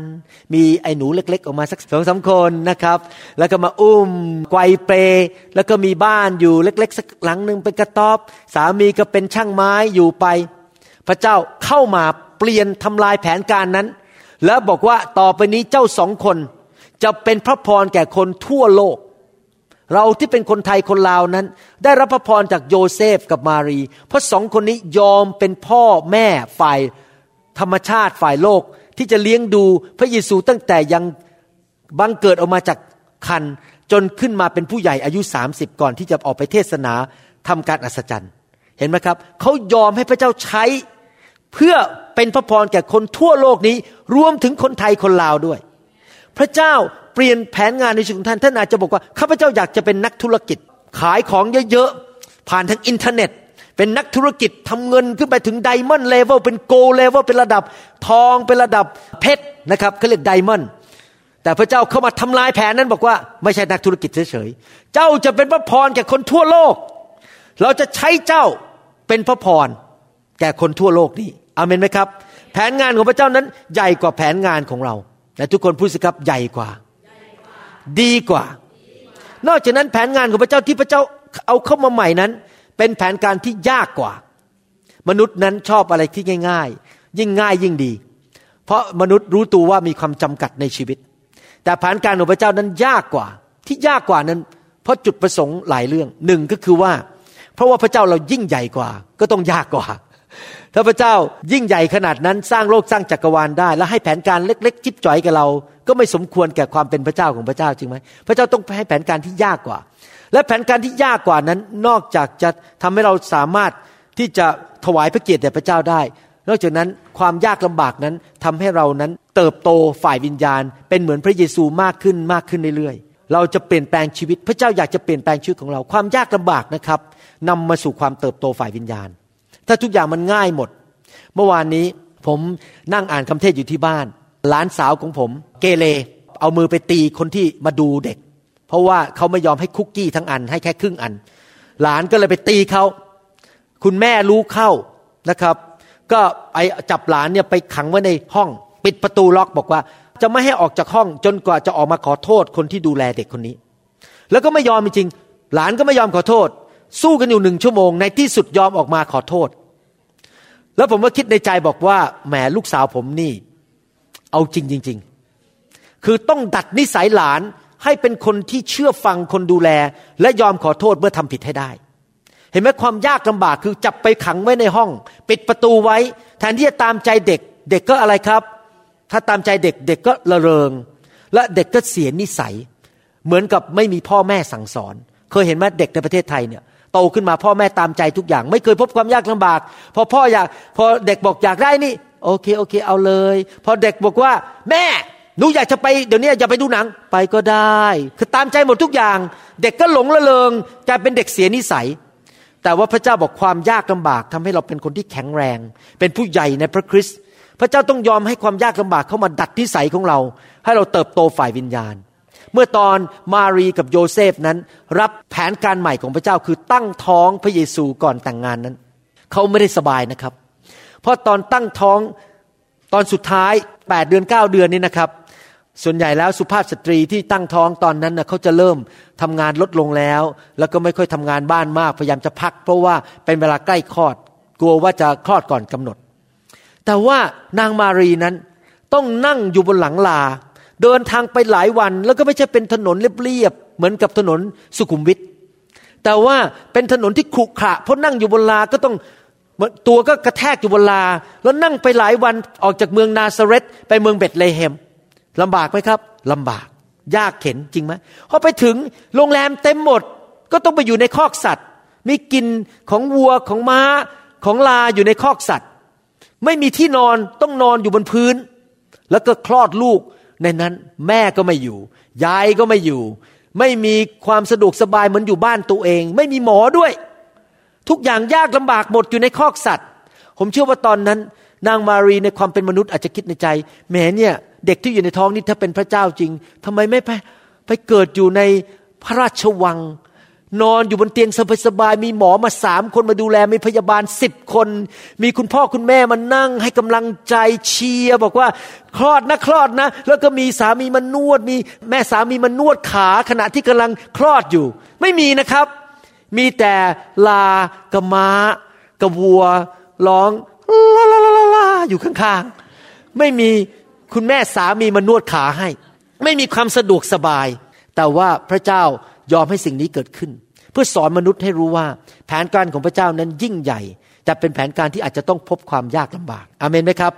Speaker 3: มีไอ้หนูเล็ก ๆ ออกมาสักสองสาคนนะครับ แล้วก็มาอุ้มไกวเปรแล้วก็มีบ้านอยู่เล็ก ๆ สักหลังหนึ่งเป็นกระต๊อบ สามีก็เป็นช่างไม้อยู่ไป พระเจ้าเข้ามาเปลี่ยนทำลายแผนการนั้น แล้วบอกว่าต่อไปนี้เจ้าสองคนจะเป็นพระพรแก่คนทั่วโลก เราที่เป็นคนไทยคนลาวนั้น ได้รับพระพรจากโยเซฟกับมารี เพราะสองคนนี้ยอมเป็นพ่อแม่ฝ่ายธรรมชาติฝ่ายโลกที่จะเลี้ยงดูพระเยซูตั้งแต่ยังบังเกิดออกมาจากคันจนขึ้นมาเป็นผู้ใหญ่อายุ 30 ก่อนที่จะออกไปเทศนาทำการอัศจรรย์ เห็นไหมครับ เขายอมให้พระเจ้าใช้ เพื่อเป็นพระพรแก่คนทั่วโลกนี้ รวมถึงคนไทยคนลาวด้วย พระเจ้า เปลี่ยนแผนงานในชีวิตของท่าน ท่านอาจจะบอกว่าข้าพเจ้าอยากจะเป็นนักธุรกิจ ขายของเยอะๆ ผ่านทางอินเทอร์เน็ต เป็นนักธุรกิจทำเงินขึ้นไปถึง diamond level เป็น gold level เป็นระดับทองเป็นระดับเพชรนะครับเขาเรียก diamond แต่พระเจ้าเข้ามาทำลายแผนนั้นบอกว่าไม่ใช่นักธุรกิจเฉยๆ เจ้าจะเป็นพระพรแก่คนทั่วโลก เราจะใช้เจ้าเป็นพระพรแก่คนทั่วโลกนี้อาเมนไหมครับ แผนงานของพระเจ้านั้นใหญ่กว่าแผนงานของเราและทุกคนพูดสิครับใหญ่กว่า ดีกว่า นอกจากนั้นแผนงานของพระเจ้าที่พระเจ้าเอาเข้ามาใหม่นั้น เป็นแผนการที่ยากกว่า มนุษย์นั้นชอบอะไรที่ง่าย ๆ ยิ่งง่ายยิ่งดี เพราะมนุษย์รู้ตัวว่ามีความจำกัดในชีวิต แต่แผนการของพระเจ้านั้นยากกว่า ที่ยากกว่านั้น เพราะจุดประสงค์หลายเรื่องหนึ่งก็คือว่า เพราะว่าพระเจ้าเรายิ่งใหญ่กว่า ก็ต้องยากกว่าถ้าพระเจ้ายิ่งใหญ่ขนาดนั้นสร้างโลกสร้างจักรวาลได้ แล้วให้แผนการเล็ก ๆ จิบจ่อยกับเรา ก็ไม่สมควรแก่ความเป็นพระเจ้าของพระเจ้าจริงไหมพระเจ้าต้องให้แผนการที่ยากกว่า และแผนการที่ยากกว่านั้น นอกจากจะทำให้เราสามารถที่จะถวายพระเกียรติแด่พระเจ้าได้ นอกจากนั้นความยากลำบากนั้นทำให้เรานั้นเติบโตฝ่ายวิญญาณ เป็นเหมือนพระเยซูมากขึ้นมากขึ้นเรื่อยๆ เราจะเปลี่ยนแปลงชีวิต พระเจ้าอยากจะเปลี่ยนแปลงชีวิตของเรา ความยากลำบากนะครับนำมาสู่ความเติบโตฝ่ายวิญญาณ ถ้าทุกอย่างมันง่ายหมด เมื่อวานนี้ผมนั่งอ่านคำเทศอยู่ที่บ้าน หลานสาวของผม เกเรเอามือไปตีคนที่มาดูเด็ก เพราะว่าเขาไม่ยอมให้คุกกี้ทั้งอันให้แค่ครึ่งอัน หลานก็เลยไปตีเขาคุณแม่รู้เข้านะครับ ก็ไอจับหลานเนี่ยไปขังไว้ในห้อง ปิดประตูล็อกบอกว่า จะไม่ให้ออกจากห้องจนกว่าจะออกมาขอโทษคนที่ดูแลเด็กคนนี้ แล้วก็ไม่ยอมจริงหลานก็ไม่ยอมขอโทษ สู้กันอยู่หนึ่งชั่วโมง ในที่สุดยอมออกมาขอโทษ แล้วผมก็คิดในใจบอกว่าแหมลูกสาวผมนี่ เอาจริงจริง ๆ คือต้องดัดนิสัยหลานให้เป็นคนที่เชื่อฟังคนดูแล และยอมขอโทษเมื่อทำผิดให้ได้ เห็นไหมความยากลำบากคือจับไปขังไว้ในห้อง ปิดประตูไว้ แทนที่จะตามใจเด็ก เด็กก็อะไรครับ ถ้าตามใจเด็กเด็กก็ละเริง และเด็กก็เสียนิสัย เหมือนกับไม่มีพ่อแม่สั่งสอน เคยเห็นไหมเด็กในประเทศไทยเนี่ยโตขึ้นมาพ่อแม่ตามใจทุกอย่าง ไม่เคยพบความยากลำบาก พอพ่ออยากพอเด็กบอกอยากได้นี่ โอเคโอเค เอาเลย พอเด็กบอกว่า แม่หนูอยากจะไปเดี๋ยวนี้อย่าไปดูหนังไปก็ได้ คือตามใจหมดทุกอย่าง เด็กก็หลงละเลงกลายเป็นเด็กเสียนิสัย แต่ว่าพระเจ้าบอกความยากลำบากทำให้เราเป็นคนที่แข็งแรง เป็นผู้ใหญ่ในพระคริสต์พระเจ้าต้องยอมให้ความยากลำบากเข้ามาดัดนิสัยของเรา ให้เราเติบโตฝ่ายวิญญาณ เมื่อตอนมารีกับโยเซฟนั้น รับแผนการใหม่ของพระเจ้าคือตั้งท้องพระเยซูก่อนแต่งงานนั้น เขาไม่ได้สบายนะครับเเพราะตอนตั้งท้องตอนสุดท้าย 8 เดือน 9 เดือนนี้นะครับ ส่วนใหญ่แล้วสุภาพสตรีที่ตั้งท้องตอนนั้นนะเขาจะเริ่มทำงานลดลงแล้ว แล้วก็ไม่ค่อยทำงานบ้านมากพยายามจะพัก เพราะว่าเป็นเวลาใกล้คลอด กลัวว่าจะคลอดก่อนกำหนด แต่ว่านางมารีนั้นต้องนั่งอยู่บนหลังลา เดินทางไปหลายวัน แล้วก็ไม่ใช่เป็นถนนเรียบๆเหมือนกับถนนสุขุมวิทแต่ว่าเป็นถนนที่ขรุขระเพราะนั่งอยู่บนลาก็ต้อง ตัวก็กระแทกอยู่บนลา แล้วนั่งไปหลายวันออกจากเมืองนาซาเรตไปเมืองเบตเลเฮมลำบากไหมครับลำบาก ยากเข็นจริงไหมพอไปถึงโรงแรมเต็มหมด ก็ต้องไปอยู่ในคอกสัตว์ มีกินของวัวของม้าของลาอยู่ในคอกสัตว์ ไม่มีที่นอนต้องนอนอยู่บนพื้น แล้วก็คลอดลูกในนั้นแม่ก็ไม่อยู่ยายก็ไม่อยู่ ไม่มีความสะดวกสบายเหมือนอยู่บ้านตัวเอง ไม่มีหมอด้วย ทุกอย่างยากลำบากหมดอยู่ในคอกสัตว์ ผมเชื่อว่าตอนนั้น นางมารีในความเป็นมนุษย์อาจจะคิดในใจแหมเนี่ยเด็กที่อยู่ในท้องนี่ถ้าเป็นพระเจ้าจริงทำไมไม่ไปไปเกิดอยู่ในพระราชวัง นอนอยู่บนเตียงสบายๆมีหมอมาสามคนมาดูแลมีพยาบาลสิบคน มีคุณพ่อคุณแม่มานั่งให้กำลังใจเชียร์บอกว่าคลอดนะคลอดนะ แล้วก็มีสามีมานวด มีแม่สามีมานวดขาขณะที่กำลังคลอดอยู่ ไม่มีนะครับ มีแต่ลากระม้ากระวัวร้องลาลาลาลาอยู่ข้างๆ ไม่มีคุณแม่สามีมานวดขาให้ ไม่มีความสะดวกสบาย แต่ว่าพระเจ้ายอมให้สิ่งนี้เกิดขึ้น เพื่อสอนมนุษย์ให้รู้ว่า แผนการของพระเจ้านั้นยิ่งใหญ่ แต่เป็นแผนการที่อาจจะต้องพบความยากลำบากอเมนไหมครับ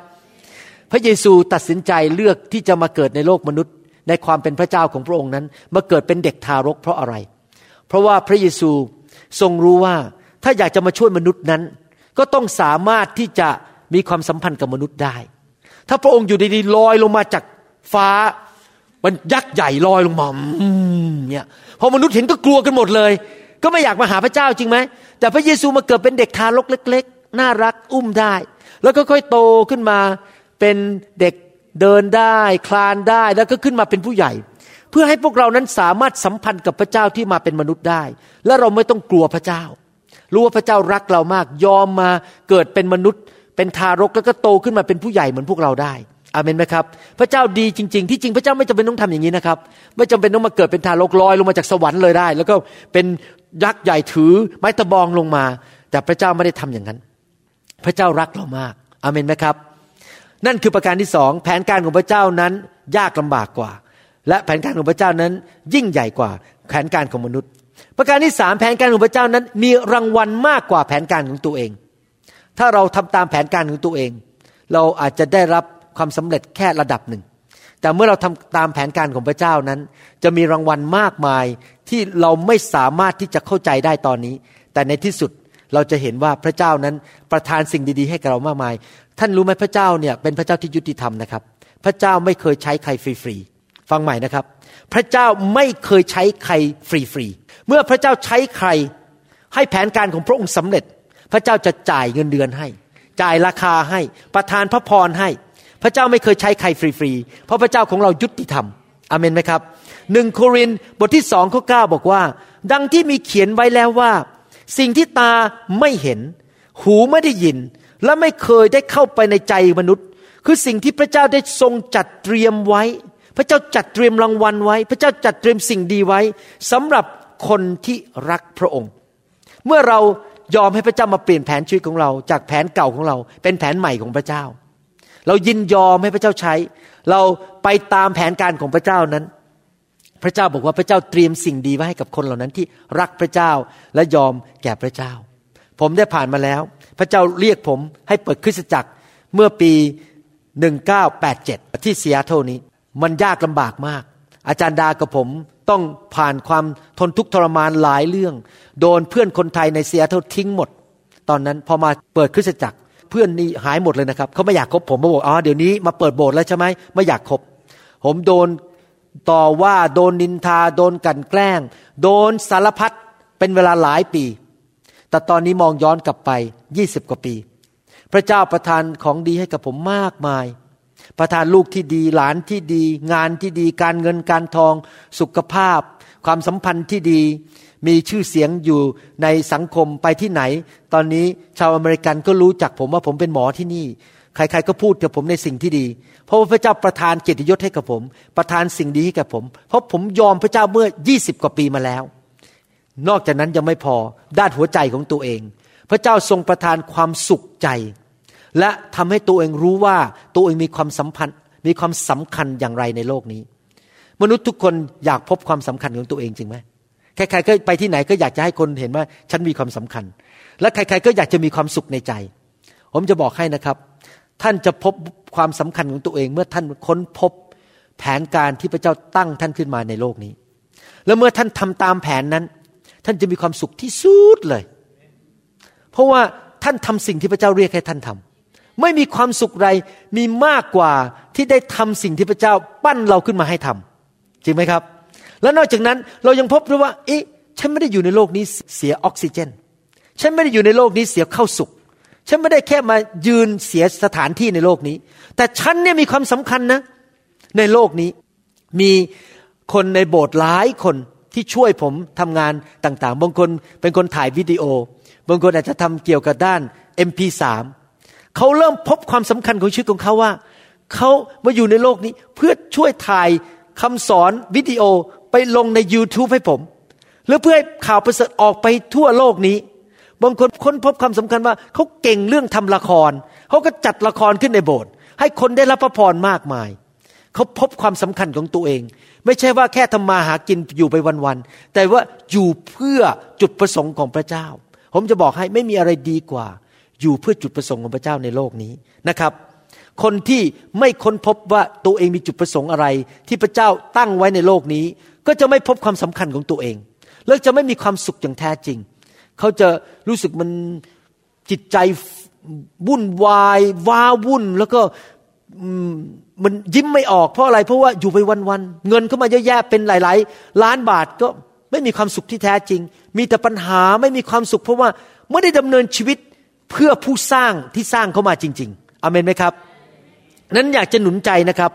Speaker 3: พระเยซูตัดสินใจเลือกที่จะมาเกิดในโลกมนุษย์ ในความเป็นพระเจ้าของพระองค์นั้น มาเกิดเป็นเด็กทารกเพราะอะไร เพราะว่าพระเยซู ทรงรู้ว่าถ้าอยากจะมาช่วยมนุษย์นั้น ก็ต้องสามารถที่จะมีความสัมพันธ์กับมนุษย์ได้ ถ้าพระองค์อยู่ดีๆลอยลงมาจากฟ้า มันยักษ์ใหญ่ลอยลงมาเนี่ยพอมนุษย์เห็นก็กลัวกันหมดเลย ก็ไม่อยากมาหาพระเจ้าจริงไหมแต่พระเยซูมาเกิดเป็นเด็กทารกเล็ก ๆ น่ารักอุ้มได้ แล้วก็ค่อยโตขึ้นมาเป็นเด็กเดินได้ คลานได้แล้วก็ขึ้นมาเป็นผู้ใหญ่ เพื่อให้พวกเรานั้นสามารถสัมพันธ์กับพระเจ้าที่มาเป็นมนุษย์ได้ และเราไม่ต้องกลัวพระเจ้า รู้ว่าพระเจ้ารักเรามากยอมมาเกิดเป็นมนุษย์ เป็นทารกแล้วก็โตขึ้นมาเป็นผู้ใหญ่เหมือนพวกเราได้อาเมนไหมครับ พระเจ้าดีจริง ๆ ที่จริงพระเจ้าไม่จำเป็นต้องทำอย่างนี้นะครับ ไม่จำเป็นต้องมาเกิดเป็นทารกลอยลงมาจากสวรรค์เลยได้ แล้วก็เป็นยักษ์ใหญ่ถือไม้ตะบองลงมา แต่พระเจ้าไม่ได้ทำอย่างนั้น พระเจ้ารักเรามากอาเมนไหมครับ นั่นคือประการที่สองแผนการของพระเจ้านั้นยากลำบากกว่า และแผนการของพระเจ้านั้นยิ่งใหญ่กว่าแผนการของมนุษย์ ประการที่สามแผนการของพระเจ้านั้น มีรางวัลมากกว่าแผนการของตัวเอง ถ้าเราทำตามแผนการของตัวเอง เราอาจจะได้รับความสำเร็จแค่ระดับหนึ่ง แต่เมื่อเราทำตามแผนการของพระเจ้านั้น จะมีรางวัลมากมายที่เราไม่สามารถที่จะเข้าใจได้ตอนนี้ แต่ในที่สุดเราจะเห็นว่าพระเจ้านั้นประทานสิ่งดีๆ ให้กับเรามากมาย ท่านรู้ไหมพระเจ้าเนี่ยเป็นพระเจ้าที่ยุติธรรมนะครับ พระเจ้าไม่เคยใช้ใครฟรี ฟังใหม่นะครับ พระเจ้าไม่เคยใช้ใครฟรีๆเมื่อพระเจ้าใช้ใคร ให้แผนการของพระองค์สำเร็จ พระเจ้าจะจ่ายเงินเดือนให้ จ่ายราคาให้ประทานพระพรให้ พระเจ้าไม่เคยใช้ใครฟรีๆเพราะพระเจ้าของเรายุติธรรมอเมนไหมครับหนึ่งโครินบทที่สองข้อเก้าบอกว่า ดังที่มีเขียนไว้แล้วว่า สิ่งที่ตาไม่เห็น หูไม่ได้ยิน และไม่เคยได้เข้าไปในใจมนุษย์ คือสิ่งที่พระเจ้าได้ทรงจัดเตรียมไว้ พระเจ้าจัดเตรียมรางวัลไว้ พระเจ้าจัดเตรียมสิ่งดีไว้สำหรับคนที่รักพระองค์ เมื่อเรายอมให้พระเจ้ามาเปลี่ยนแผนชีวิตของเรา จากแผนเก่าของเรา เป็นแผนใหม่ของพระเจ้า เรายินยอมให้พระเจ้าใช้ เราไปตามแผนการของพระเจ้านั้น พระเจ้าบอกว่าพระเจ้าเตรียมสิ่งดีไว้ให้กับคนเหล่านั้นที่รักพระเจ้าและยอมแก่พระเจ้า ผมได้ผ่านมาแล้ว พระเจ้าเรียกผมให้เปิดคริสตจักรเมื่อปี 1987 ที่เซียโตนี้ มันยากลำบากมาก อาจารย์ดากับผมต้องผ่านความทนทุกข์ทรมานหลายเรื่อง โดนเพื่อนคนไทยในเซียโตทิ้งหมด ตอนนั้นพอมาเปิดคริสตจักร เพื่อนนี่หายหมดเลยนะครับเขาไม่อยากคบผมมาบอกอ๋อเดี๋ยวนี้มาเปิดโบสถ์แล้วใช่ไหมไม่อยากคบ ผมโดนต่อว่าโดนนินทาโดนกันแกล้ง โดนสารพัดเป็นเวลาหลายปี แต่ตอนนี้มองย้อนกลับไปยี่สิบกว่าปี พระเจ้าประทานของดีให้กับผมมากมาย ประทานลูกที่ดีหลานที่ดี งานที่ดีการเงินการทอง สุขภาพ ความสัมพันธ์ที่ดี มีชื่อเสียงอยู่ในสังคมไปที่ไหน ตอนนี้ชาวอเมริกันก็รู้จักผมว่าผมเป็นหมอที่นี่ ใครๆก็พูดกับผมในสิ่งที่ดี เพราะว่าพระเจ้าประทานเกียรติยศให้กับผม ประทานสิ่งดีให้กับผม เพราะผมยอมพระเจ้าเมื่อ 20 กว่าปีมาแล้ว นอกจากนั้นยังไม่พอด้านหัวใจของตัวเอง พระเจ้าทรงประทานความสุขใจ และทำให้ตัวเองรู้ว่าตัวเองมีความสัมพันธ์ มีความสำคัญอย่างไรในโลกนี้ มนุษย์ทุกคนอยากพบความสำคัญของตัวเองจริงไหมใครๆก็ไปที่ไหนก็อยากจะให้คนเห็นว่าฉันมีความสำคัญ และใครๆก็อยากจะมีความสุขในใจ ผมจะบอกให้นะครับ ท่านจะพบความสำคัญของตัวเอง เมื่อท่านค้นพบแผนการที่พระเจ้าตั้งท่านขึ้นมาในโลกนี้ แล้วเมื่อท่านทำตามแผนนั้น ท่านจะมีความสุขที่สุดเลย เพราะว่าท่านทำสิ่งที่พระเจ้าเรียกให้ท่านทำ ไม่มีความสุขใดมีมากกว่าที่ได้ทำสิ่งที่พระเจ้าปั้นเราขึ้นมาให้ทำจริงไหมครับ แล้วนอกจากนั้นเรายังพบด้วยว่าเอ๊ะฉันไม่ได้อยู่ในโลกนี้เสียออกซิเจน ฉันไม่ได้อยู่ในโลกนี้เสียเข้าสุข ฉันไม่ได้แค่มายืนเสียสถานที่ในโลกนี้ แต่ฉันเนี่ยมีความสำคัญนะ ในโลกนี้มีคนในโบสถ์หลายคนที่ช่วยผมทำงานต่างๆ บางคนเป็นคนถ่ายวิดีโอ บางคนอาจจะทำเกี่ยวกับด้าน MP3 เขาเริ่มพบความสำคัญของชีวิตของเขาว่า เขามาอยู่ในโลกนี้เพื่อช่วยถ่ายคำสอนวิดีโอไปลงใน YouTube ให้ผม หรือเพื่อให้ข่าวประเสริฐออกไปทั่วโลกนี้ บางคนค้นพบความสำคัญว่า เขาเก่งเรื่องทำละคร เขาก็จัดละครขึ้นในโบสถ์ให้คนได้รับพระพรมากมาย เขาพบความสำคัญของตัวเอง ไม่ใช่ว่าแค่ทำมาหากินอยู่ไปวันๆแต่ว่าอยู่เพื่อจุดประสงค์ของพระเจ้า ผมจะบอกให้ไม่มีอะไรดีกว่า อยู่เพื่อจุดประสงค์ของพระเจ้าในโลกนี้นะครับ คนที่ไม่ค้นพบว่าตัวเองมีจุดประสงค์อะไร ที่พระเจ้าตั้งไว้ในโลกนี้ ก็จะไม่พบความสำคัญของตัวเอง แล้วจะไม่มีความสุขอย่างแท้จริง เขาจะรู้สึกมันจิตใจวุ่นวายว้าวุ่นแล้วก็มันยิ้มไม่ออกเพราะอะไรเพราะว่าอยู่ไปวันๆเงินเข้ามาเยอะแยะเป็นหลาย ๆ ล้านบาทก็ไม่มีความสุขที่แท้จริง มีแต่ปัญหาไม่มีความสุขเพราะว่าไม่ได้ดำเนินชีวิต เพื่อผู้สร้างที่สร้างเข้ามาจริง ๆอเมนไหมครับ นั้นอยากจะหนุนใจนะครับ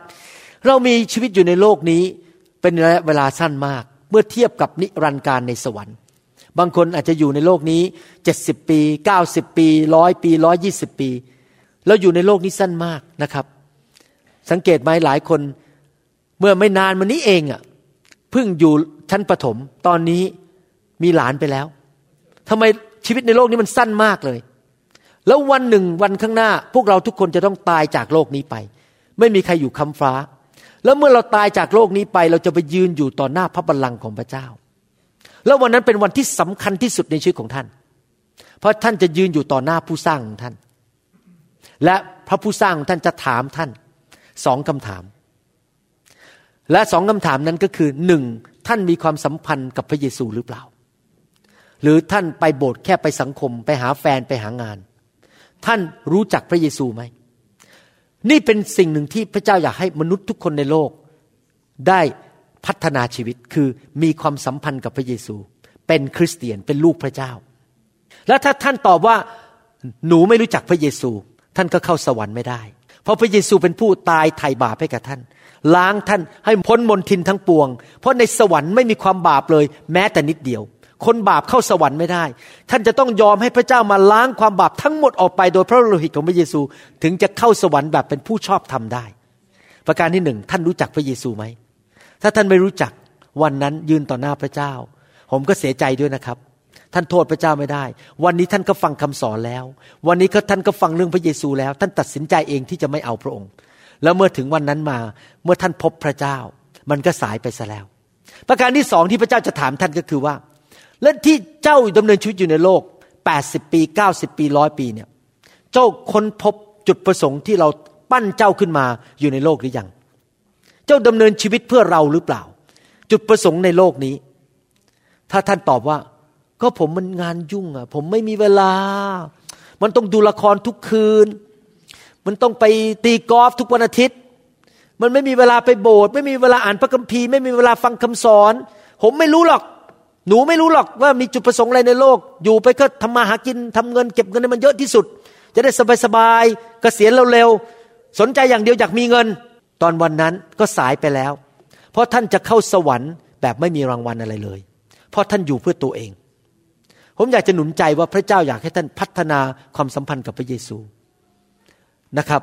Speaker 3: เรามีชีวิตอยู่ในโลกนี้เป็นระยะเวลาสั้นมาก เมื่อเทียบกับนิรันดร์การในสวรรค์ บางคนอาจจะอยู่ในโลกนี้เจ็ดสิบปีเก้าสิบปีร้อยปีร้อยยี่สิบปีเราอยู่ในโลกนี้สั้นมากนะครับ สังเกตไหมหลายคนเมื่อไม่นานมานี้เองอะเพิ่งอยู่ชั้นประถมตอนนี้มีหลานไปแล้วทำไมชีวิตในโลกนี้มันสั้นมากเลย แล้ววันหนึ่งวันข้างหน้า พวกเราทุกคนจะต้องตายจากโลกนี้ไป ไม่มีใครอยู่คำฟ้า แล้วเมื่อเราตายจากโลกนี้ไป เราจะไปยืนอยู่ต่อหน้าพระบัลลังก์ของพระเจ้า แล้ววันนั้นเป็นวันที่สำคัญที่สุดในชีวิตของท่าน เพราะท่านจะยืนอยู่ต่อหน้าผู้สร้างของท่าน และพระผู้สร้างของท่านจะถามท่านสองคำถาม และสองคำถามนั้นก็คือหนึ่งท่านมีความสัมพันธ์กับพระเยซูหรือเปล่า หรือท่านไปโบสถ์แค่ไปสังคม ไปหาแฟนไปหางาน ท่านรู้จักพระเยซูไหม นี่เป็นสิ่งหนึ่งที่พระเจ้าอยากให้มนุษย์ทุกคนในโลก ได้พัฒนาชีวิตคือมีความสัมพันธ์กับพระเยซู เป็นคริสเตียนเป็นลูกพระเจ้า แล้วถ้าท่านตอบว่าหนูไม่รู้จักพระเยซู ท่านก็เข้าสวรรค์ไม่ได้ เพราะพระเยซูเป็นผู้ตายไถ่บาปให้กับท่าน ล้างท่านให้พ้นมนทินทั้งปวง เพราะในสวรรค์ไม่มีความบาปเลย แม้แต่นิดเดียว คนบาปเข้าสวรรค์ไม่ได้ ท่านจะต้องยอมให้พระเจ้ามาล้างความบาปทั้งหมดออกไปโดยพระโลหิตของพระเยซู ถึงจะเข้าสวรรค์แบบเป็นผู้ชอบทำได้ ประการที่หนึ่งท่านรู้จักพระเยซูไหม ถ้าท่านไม่รู้จักวันนั้นยืนต่อหน้าพระเจ้า ผมก็เสียใจด้วยนะครับ ท่านโทษพระเจ้าไม่ได้ วันนี้ท่านก็ฟังคำสอนแล้ว วันนี้ก็ท่านก็ฟังเรื่องพระเยซูแล้ว ท่านตัดสินใจเองที่จะไม่เอาพระองค์ แล้วเมื่อถึงวันนั้นมาเมื่อท่านพบพระเจ้า มันก็สายไปซะแล้ว ประการที่สองที่พระเจ้าจะถามท่านก็คือว่า และที่เจ้าดำเนินชีวิตอยู่ในโลก 80 ปี 90 ปีร้อยปีเนี่ยเจ้าค้นพบจุดประสงค์ที่เราปั้นเจ้าขึ้นมาอยู่ในโลกหรือยัง เจ้าดำเนินชีวิตเพื่อเราหรือเปล่า จุดประสงค์ในโลกนี้ ถ้าท่านตอบว่า ก็ผมมันงานยุ่งอะผมไม่มีเวลา มันต้องดูละครทุกคืน มันต้องไปตีกอล์ฟทุกวันอาทิตย์ มันไม่มีเวลาไปโบสถ์ไม่มีเวลาอ่านพระคัมภีร์ ไม่มีเวลาฟังคำสอน ผมไม่รู้หรอก หนูไม่รู้หรอกว่ามีจุดประสงค์อะไรในโลก อยู่ไปก็ทำมาหากินทำเงินเก็บเงินให้มันเยอะที่สุด จะได้สบายๆเกษียณเร็วๆสนใจอย่างเดียวอยากมีเงิน ตอนวันนั้นก็สายไปแล้ว เพราะท่านจะเข้าสวรรค์แบบไม่มีรางวัลอะไรเลย เพราะท่านอยู่เพื่อตัวเอง ผมอยากจะหนุนใจว่าพระเจ้าอยากให้ท่านพัฒนาความสัมพันธ์กับพระเยซูนะครับ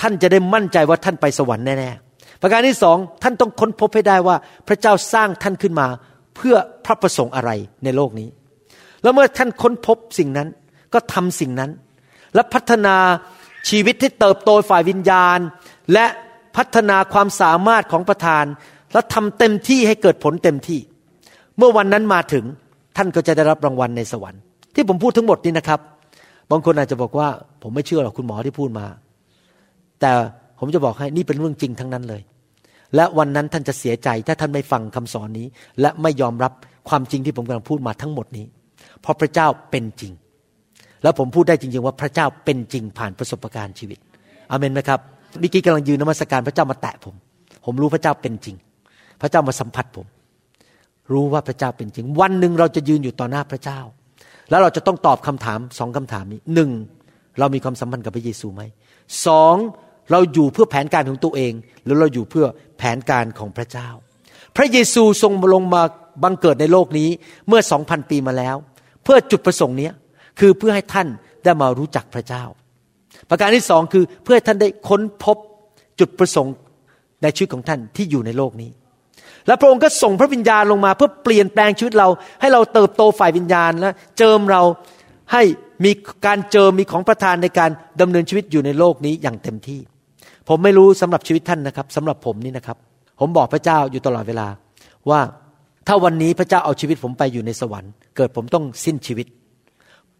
Speaker 3: ท่านจะได้มั่นใจว่าท่านไปสวรรค์แน่ๆประการที่สองท่านต้องค้นพบให้ได้ว่าพระเจ้าสร้างท่านขึ้นมา เพื่อพระประสงค์อะไรในโลกนี้ แล้วเมื่อท่านค้นพบสิ่งนั้นก็ทำสิ่งนั้น และพัฒนาชีวิตที่เติบโตฝ่ายวิญญาณ และพัฒนาความสามารถของประธาน และทำเต็มที่ให้เกิดผลเต็มที่ เมื่อวันนั้นมาถึงท่านก็จะได้รับรางวัลในสวรรค์ ที่ผมพูดทั้งหมดนี้นะครับ บางคนอาจจะบอกว่า ผมไม่เชื่อหรอกคุณหมอที่พูดมา แต่ผมจะบอกให้นี่เป็นเรื่องจริงทั้งนั้นเลย และวันนั้นท่านจะเสียใจถ้าท่านไม่ฟังคำสอนนี้ และไม่ยอมรับความจริงที่ผมกำลังพูดมาทั้งหมดนี้ เพราะพระเจ้าเป็นจริง แล้วผมพูดได้จริง ๆ ว่าพระเจ้าเป็นจริงผ่านประสบการณ์ชีวิตอเมนไหมครับเมื่อกี้กำลังยืนนมัสการพระเจ้ามาแตะผม ผมรู้พระเจ้าเป็นจริง พระเจ้ามาสัมผัสผม รู้ว่าพระเจ้าเป็นจริง วันหนึ่งเราจะยืนอยู่ต่อหน้าพระเจ้า แล้วเราจะต้องตอบคำถามสองคำถามนี้หนึ่งเรามีความสัมพันธ์กับพระเยซูไหมสอง เราอยู่เพื่อแผนการของตัวเอง หรือเราอยู่เพื่อแผนการของพระเจ้า พระเยซูทรงลงมาบังเกิดในโลกนี้เมื่อสองพันปีมาแล้ว เพื่อจุดประสงค์นี้คือเพื่อให้ท่านได้มารู้จักพระเจ้า ประการที่สองคือเพื่อให้ท่านได้ค้นพบจุดประสงค์ในชีวิตของท่านที่อยู่ในโลกนี้ และพระองค์ก็ส่งพระวิญญาณลงมา เพื่อเปลี่ยนแปลงชีวิตเรา ให้เราเติบโตฝ่ายวิญญาณและเจิมเราให้มีการเจิมมีของประทานในการดำเนินชีวิตอยู่ในโลกนี้อย่างเต็มที่ ผมไม่รู้สำหรับชีวิตท่านนะครับสำหรับผมนี่นะครับ ผมบอกพระเจ้าอยู่ตลอดเวลา ว่าถ้าวันนี้พระเจ้าเอาชีวิตผมไปอยู่ในสวรรค์ เกิดผมต้องสิ้นชีวิต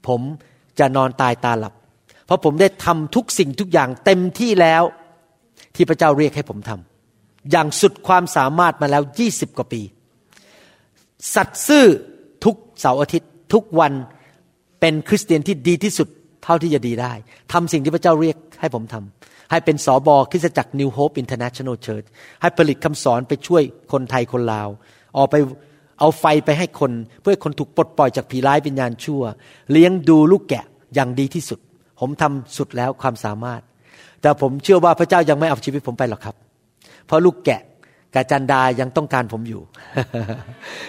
Speaker 3: ผมจะนอนตายตาหลับ เพราะผมได้ทำทุกสิ่งทุกอย่างเต็มที่แล้วที่พระเจ้าเรียกให้ผมทำอย่างสุดความสามารถมาแล้วยี่สิบกว่าปี สัตซ์ซื่อทุกเสาร์อาทิตย์ ทุกวันเป็นคริสเตียนที่ดีที่สุดเท่าที่จะดีได้ทำสิ่งที่พระเจ้าเรียกให้ผมทำ ให้เป็นสอบอคริสจักร New Hope International Church ให้ผลิตคำสอนไปช่วยคนไทยคนลาว ออกไปเอาไฟไปให้คน เพื่อคนถูกปลดปล่อยจากผีร้ายวิญญาณชั่ว เลี้ยงดูลูกแกะอย่างดีที่สุด ผมทำสุดแล้วความสามารถ แต่ผมเชื่อว่าพระเจ้ายังไม่เอาชีวิตผมไปหรอกครับ เพราะลูกแกะ กับจันดายังต้องการผมอยู่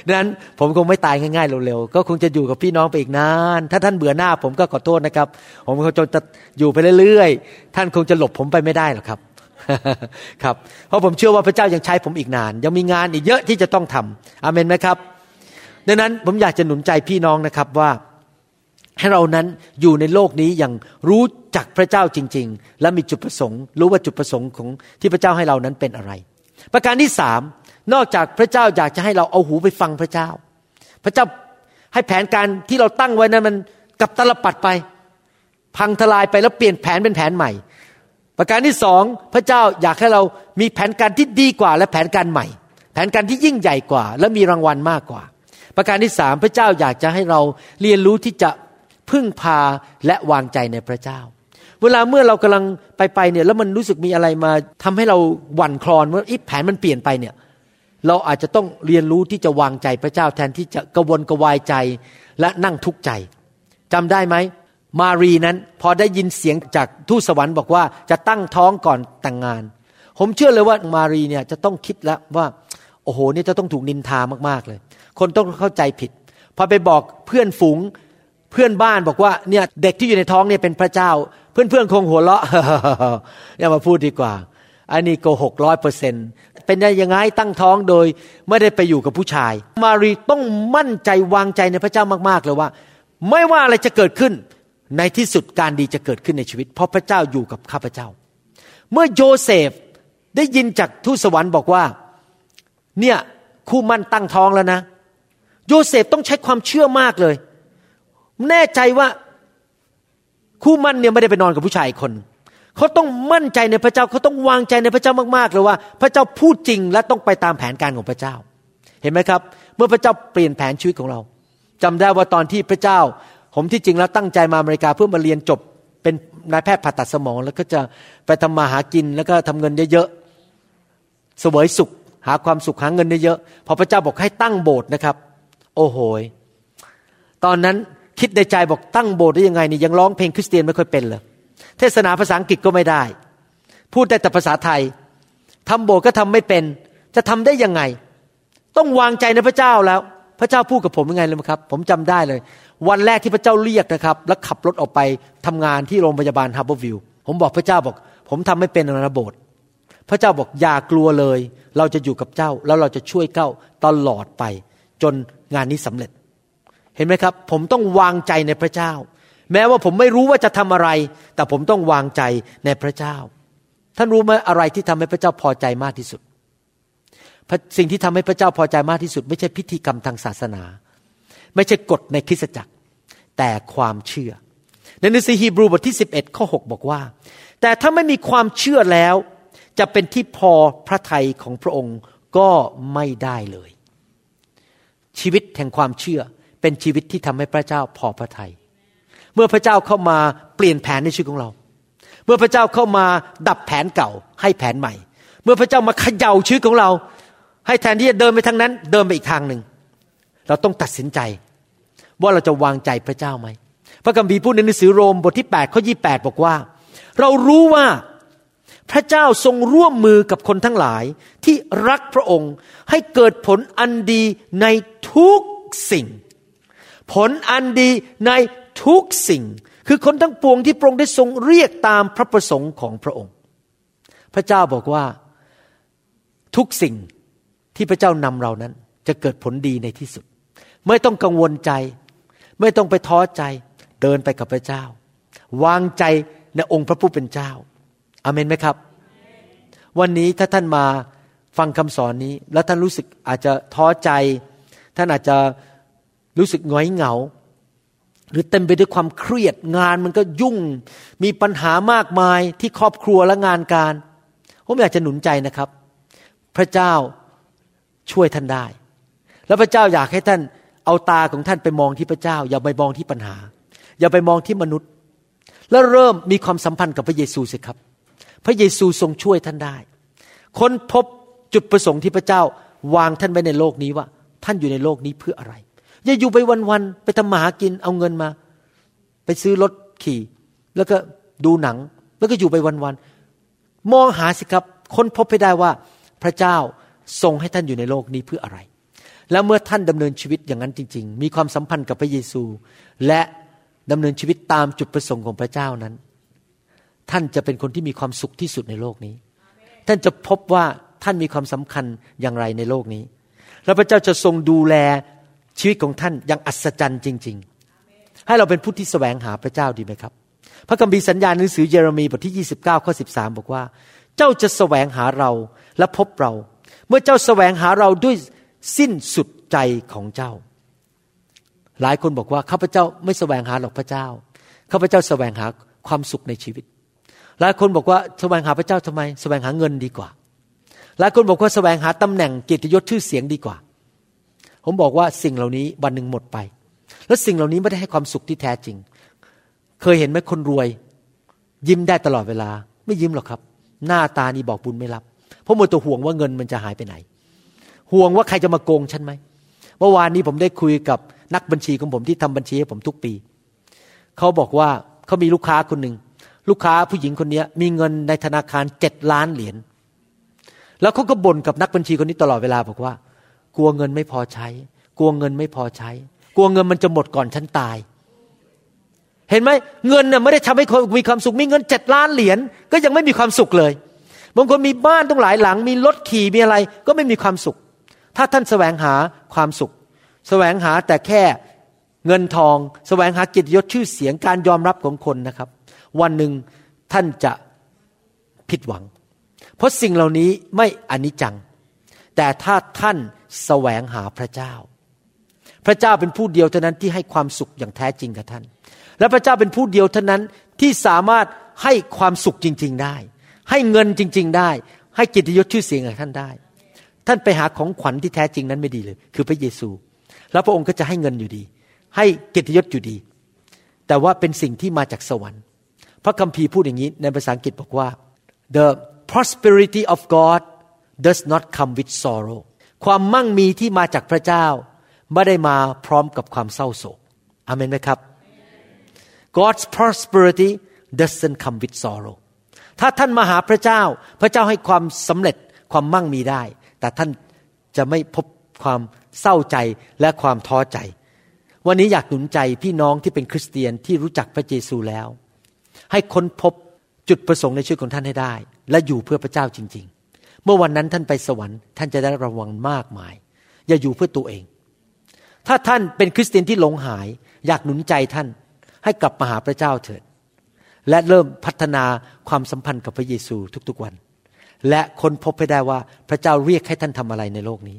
Speaker 3: ดังนั้นผมคงไม่ตายง่ายๆเร็วๆ ก็คงจะอยู่กับพี่น้องไปอีกนาน ถ้าท่านเบื่อหน้าผมก็ขอโทษนะครับ ผมคงจะอยู่ไปเรื่อยๆ ท่านคงจะหลบผมไปไม่ได้หรอกครับ ครับ เพราะผมเชื่อว่าพระเจ้ายังใช้ผมอีกนาน ยังมีงานอีกเยอะที่จะต้องทำอเมนไหมครับ ดังนั้นผมอยากจะหนุนใจพี่น้องนะครับว่าให้เรานั้นอยู่ในโลกนี้อย่างรู้จักพระเจ้าจริง ๆ และมีจุดประสงค์ รู้ว่าจุดประสงค์ของที่พระเจ้าให้เรานั้นเป็นอะไร ประการที่สามนอกจากพระเจ้าอยากจะให้เราเอาหูไปฟังพระเจ้า พระเจ้าให้แผนการที่เราตั้งไว้นั้นมันกับตลปัดไป พังทลายไปแล้วเปลี่ยนแผนเป็นแผนใหม่ ประการที่สองพระเจ้าอยากให้เรามีแผนการที่ดีกว่า และแผนการใหม่ แผนการที่ยิ่งใหญ่กว่า และมีรางวัลมากกว่า ประการที่สามพระเจ้าอยากจะให้เราเรียนรู้ที่จะพึ่งพาและวางใจในพระเจ้า เวลาเมื่อเรากำลังไปไปเนี่ยแล้วมันรู้สึกมีอะไรมาทำให้เราหวั่นคลอนว่าอีแผนมันเปลี่ยนไปเนี่ยเราอาจจะต้องเรียนรู้ที่จะวางใจพระเจ้าแทนที่จะกระวนกระวายใจและนั่งทุกข์ใจจำได้ไหมมารีนั้นพอได้ยินเสียงจากทูตสวรรค์บอกว่าจะตั้งท้องก่อนแต่งงาน ผมเชื่อเลยว่ามารีเนี่ยจะต้องคิดแล้วว่า โอ้โหนี่จะต้องถูกนินทามากๆเลย คนต้องเข้าใจผิด พอไปบอกเพื่อนฝูงเพื่อนบ้านบอกว่าเนี่ยเด็กที่อยู่ในท้องเนี่ยเป็นพระเจ้า เพื่อนๆคงหัวเราะอย่ามาพูดดีกว่า อันนี้โกหกร้อยเปอร์เซ็นเป็นได้ยังไงตั้งท้องโดยไม่ได้ไปอยู่กับผู้ชาย มารีต้องมั่นใจวางใจในพระเจ้ามากๆเลยว่า ไม่ว่าอะไรจะเกิดขึ้น ในที่สุดการดีจะเกิดขึ้นในชีวิต เพราะพระเจ้าอยู่กับข้าพเจ้า เมื่อโยเซฟได้ยินจากทูตสวรรค์บอกว่า เนี่ยคู่หมั้นตั้งท้องแล้วนะ โยเซฟต้องใช้ความเชื่อมากเลย แน่ใจว่า คู่หมั้นเนี่ยไม่ได้ไปนอนกับผู้ชายคน เขาต้องมั่นใจในพระเจ้าเขาต้องวางใจในพระเจ้ามากๆเลยว่า พระเจ้าพูดจริงและต้องไปตามแผนการของพระเจ้า เห็นไหมครับ เมื่อพระเจ้าเปลี่ยนแผนชีวิตของเราจำได้ว่าตอนที่พระเจ้า ผมที่จริงแล้วตั้งใจมาอเมริกาเพื่อมาเรียนจบเป็นนายแพทย์ผ่าตัดสมองแล้วก็จะไปทำมาหากินแล้วก็ทำเงินเยอะๆสวยสุข หาความสุขหาเงินเยอะๆพอพระเจ้าบอกให้ตั้งโบสถ์นะครับ โอ้โหตอนนั้น คิดในใจบอกตั้งโบสถ์ได้ยังไงนี่ยังร้องเพลงคริสเตียนไม่ค่อยเป็นเลย เทศนาภาษาอังกฤษก็ไม่ได้ พูดได้แต่ภาษาไทยทำโบสถ์ก็ทำไม่เป็น จะทำได้ยังไง ต้องวางใจในพระเจ้าแล้ว พระเจ้าพูดกับผมยังไงเลยครับ ผมจำได้เลย วันแรกที่พระเจ้าเรียกนะครับ แล้วขับรถออกไปทำงานที่โรงพยาบาล Harborview ผมบอกพระเจ้าบอก ผมทำไม่เป็นนะโบสถ์พระเจ้าบอกอย่ากลัวเลย เราจะอยู่กับเจ้าแล้วเราจะช่วยเจ้าตลอดไป จนงานนี้สำเร็จ เห็นไหมครับ ผมต้องวางใจในพระเจ้า แม้ว่าผมไม่รู้ว่าจะทำอะไร แต่ผมต้องวางใจในพระเจ้า ท่านรู้ไหมอะไรที่ทำให้พระเจ้าพอใจมากที่สุดสิ่งที่ทำให้พระเจ้าพอใจมากที่สุด ไม่ใช่พิธีกรรมทางศาสนา ไม่ใช่กฎในคริสตจักร แต่ความเชื่อ ในหนังสือฮีบรูบทที่ 11ข้อ6บอกว่า แต่ถ้าไม่มีความเชื่อแล้ว จะเป็นที่พอพระทัยของพระองค์ก็ไม่ได้เลย ชีวิตแห่งความเชื่อ เป็นชีวิตที่ทำให้พระเจ้าพอพระทยัยเมื่อพระเจ้าเข้ามาเปลี่ยนแผนในชีวิตของเรา เมื่อพระเจ้าเข้ามาดับแผนเก่าให้แผนใหม่ เมื่อพระเจ้ามาเขย่าชีวิตของเรา ให้แทนที่จะเดินไปทางนั้น เดินไปอีกทางหนึ่งเราต้องตัดสินใจ ว่าเราจะวางใจพระเจ้าไหมพระคัมภีร์พูดในหนังสือโรมบทที่8ข้อ28 บอกว่า เรารู้ว่าพระเจ้าทรงร่วมมือกับคนทั้งหลายที่รักพระองค์ให้เกิดผลอันดีในทุกสิ่ง ผลอันดีในทุกสิ่ง คือคนทั้งปวงที่พระองค์ได้ทรงเรียกตามพระประสงค์ของพระองค์ พระเจ้าบอกว่าทุกสิ่งที่พระเจ้านำเรานั้น จะเกิดผลดีในที่สุด ไม่ต้องกังวลใจ ไม่ต้องไปท้อใจ เดินไปกับพระเจ้า วางใจในองค์พระผู้เป็นเจ้าอเมนไหมครับ วันนี้ถ้าท่านมาฟังคำสอนนี้ แล้วท่านรู้สึกอาจจะท้อใจ ท่านอาจจะ รู้สึกง้อยเหงา หรือเต็มไปด้วยความเครียดงานมันก็ยุ่ง มีปัญหามากมายที่ครอบครัวและงานการผมอยากจะหนุนใจนะครับ พระเจ้าช่วยท่านได้ แล้วพระเจ้าอยากให้ท่านเอาตาของท่านไปมองที่พระเจ้า อย่าไปมองที่ปัญหา อย่าไปมองที่มนุษย์ แล้วเริ่มมีความสัมพันธ์กับพระเยซูสิครับ พระเยซูทรงช่วยท่านได้ ค้นพบจุดประสงค์ที่พระเจ้าวางท่านไว้ในโลกนี้ว่า ท่านอยู่ในโลกนี้เพื่ออะไร อย่าอยู่ไปวันๆไปทำมาหากินเอาเงินมา ไปซื้อรถขี่ แล้วก็ดูหนัง แล้วก็อยู่ไปวันๆมองหาสิครับค้นพบไปได้ว่าพระเจ้าทรงให้ท่านอยู่ในโลกนี้เพื่ออะไร แล้วเมื่อท่านดำเนินชีวิตอย่างนั้นจริง ๆ มีความสัมพันธ์กับพระเยซู และดำเนินชีวิตตามจุดประสงค์ของพระเจ้านั้น ท่านจะเป็นคนที่มีความสุขที่สุดในโลกนี้ ท่านจะพบว่าท่านมีความสำคัญอย่างไรในโลกนี้ แล้วพระเจ้าจะทรงดูแล ชีวิตของท่านย่างอัศจรรย์จริง ๆ ให้เราเป็นผู้ที่แสวงหาพระเจ้าดีไหมครับ พระคัมภีร์สัญญาณหนังสือเยเรมีบทที่ 29ข้อ13 บอกว่า เจ้าจะแสวงหาเราและพบเรา เมื่อเจ้าแสวงหาเราด้วยสิ้นสุดใจของเจ้า หลายคนบอกว่าข้าพเจ้าไม่แสวงหาหรอกพระเจ้าข้าพเจ้าแสวงหาความสุขในชีวิต หลายคนบอกว่าแสวงหาพระเจ้าทำไม แสวงหาเงินดีกว่า หลายคนบอกว่าแสวงหาตำแหน่งเกียรติยศชื่อเสียงดีกว่า ผมบอกว่าสิ่งเหล่านี้วันหนึ่งหมดไป และสิ่งเหล่านี้ไม่ได้ให้ความสุขที่แท้จริง เคยเห็นไหมคนรวย ยิ้มได้ตลอดเวลา ไม่ยิ้มหรอกครับ หน้าตานี่บอกบุญไม่รับ เพราะมัวแต่ห่วงว่าเงินมันจะหายไปไหน ห่วงว่าใครจะมาโกงฉันไหมเมื่อวานนี้ผมได้คุยกับนักบัญชีของผมที่ทำบัญชีให้ผมทุกปี เขาบอกว่าเขามีลูกค้าคนหนึ่งลูกค้าผู้หญิงคนนี้มีเงินในธนาคารเจ็ดล้านเหรียญแล้วเขาก็บ่นกับนักบัญชีคนนี้ตลอดเวลาบอกว่า กลัวเงินไม่พอใช้ กลัวเงินไม่พอใช้ กลัวเงินมันจะหมดก่อนฉันตาย เห็นไหมเงินน่ะไม่ได้ทำให้คนมีความสุขมีเงินเจ็ดล้านเหรียญก็ยังไม่มีความสุขเลยบางคนมีบ้านต้องหลายหลัง มีรถขี่มีอะไร ก็ไม่มีความสุข ถ้าท่านแสวงหาความสุข แสวงหาแต่แค่เงินทอง แสวงหากิจยศชื่อเสียงการยอมรับของคนนะครับ วันหนึ่งท่านจะผิดหวัง เพราะสิ่งเหล่านี้ไม่อนิจจัง แต่ถ้าท่าน แสวงหาพระเจ้า พระเจ้าเป็นผู้เดียวเท่านั้นที่ให้ความสุขอย่างแท้จริงกับท่าน และพระเจ้าเป็นผู้เดียวเท่านั้นที่สามารถให้ความสุขจริง ๆได้ ให้เงินจริง ๆ ได้ ให้กิตยศชื่อเสียงกับท่านได้ ท่านไปหาของขวัญที่แท้จริงนั้นไม่ดีเลย คือพระเยซู แล้วพระองค์ก็จะให้เงินอยู่ดี ให้กิตยศอยู่ดี แต่ว่าเป็นสิ่งที่มาจากสวรรค์ พระคัมภีร์พูดอย่างนี้ในภาษาอังกฤษบอกว่า the prosperity of God does not come with sorrow ความมั่งมีที่มาจากพระเจ้า ไม่ได้มาพร้อมกับความเศร้าโศกอเมนไหมครับ God's prosperity doesn't come with sorrow ถ้าท่านมาหาพระเจ้า พระเจ้าให้ความสำเร็จความมั่งมีได้ แต่ท่านจะไม่พบความเศร้าใจและความท้อใจ วันนี้อยากหนุนใจพี่น้องที่เป็นคริสเตียนที่รู้จักพระเยซูแล้ว ให้ค้นพบจุดประสงค์ในชีวิตของท่านให้ได้ และอยู่เพื่อพระเจ้าจริงๆ เมื่อวันนั้นท่านไปสวรรค์ท่านจะได้ระวังมากมาย อย่าอยู่เพื่อตัวเอง ถ้าท่านเป็นคริสเตียนที่หลงหาย อยากหนุนใจท่าน ให้กลับมาหาพระเจ้าเถิด และเริ่มพัฒนาความสัมพันธ์กับพระเยซูทุกๆวัน และค้นพบให้ได้ว่าพระเจ้าเรียกให้ท่านทำอะไรในโลกนี้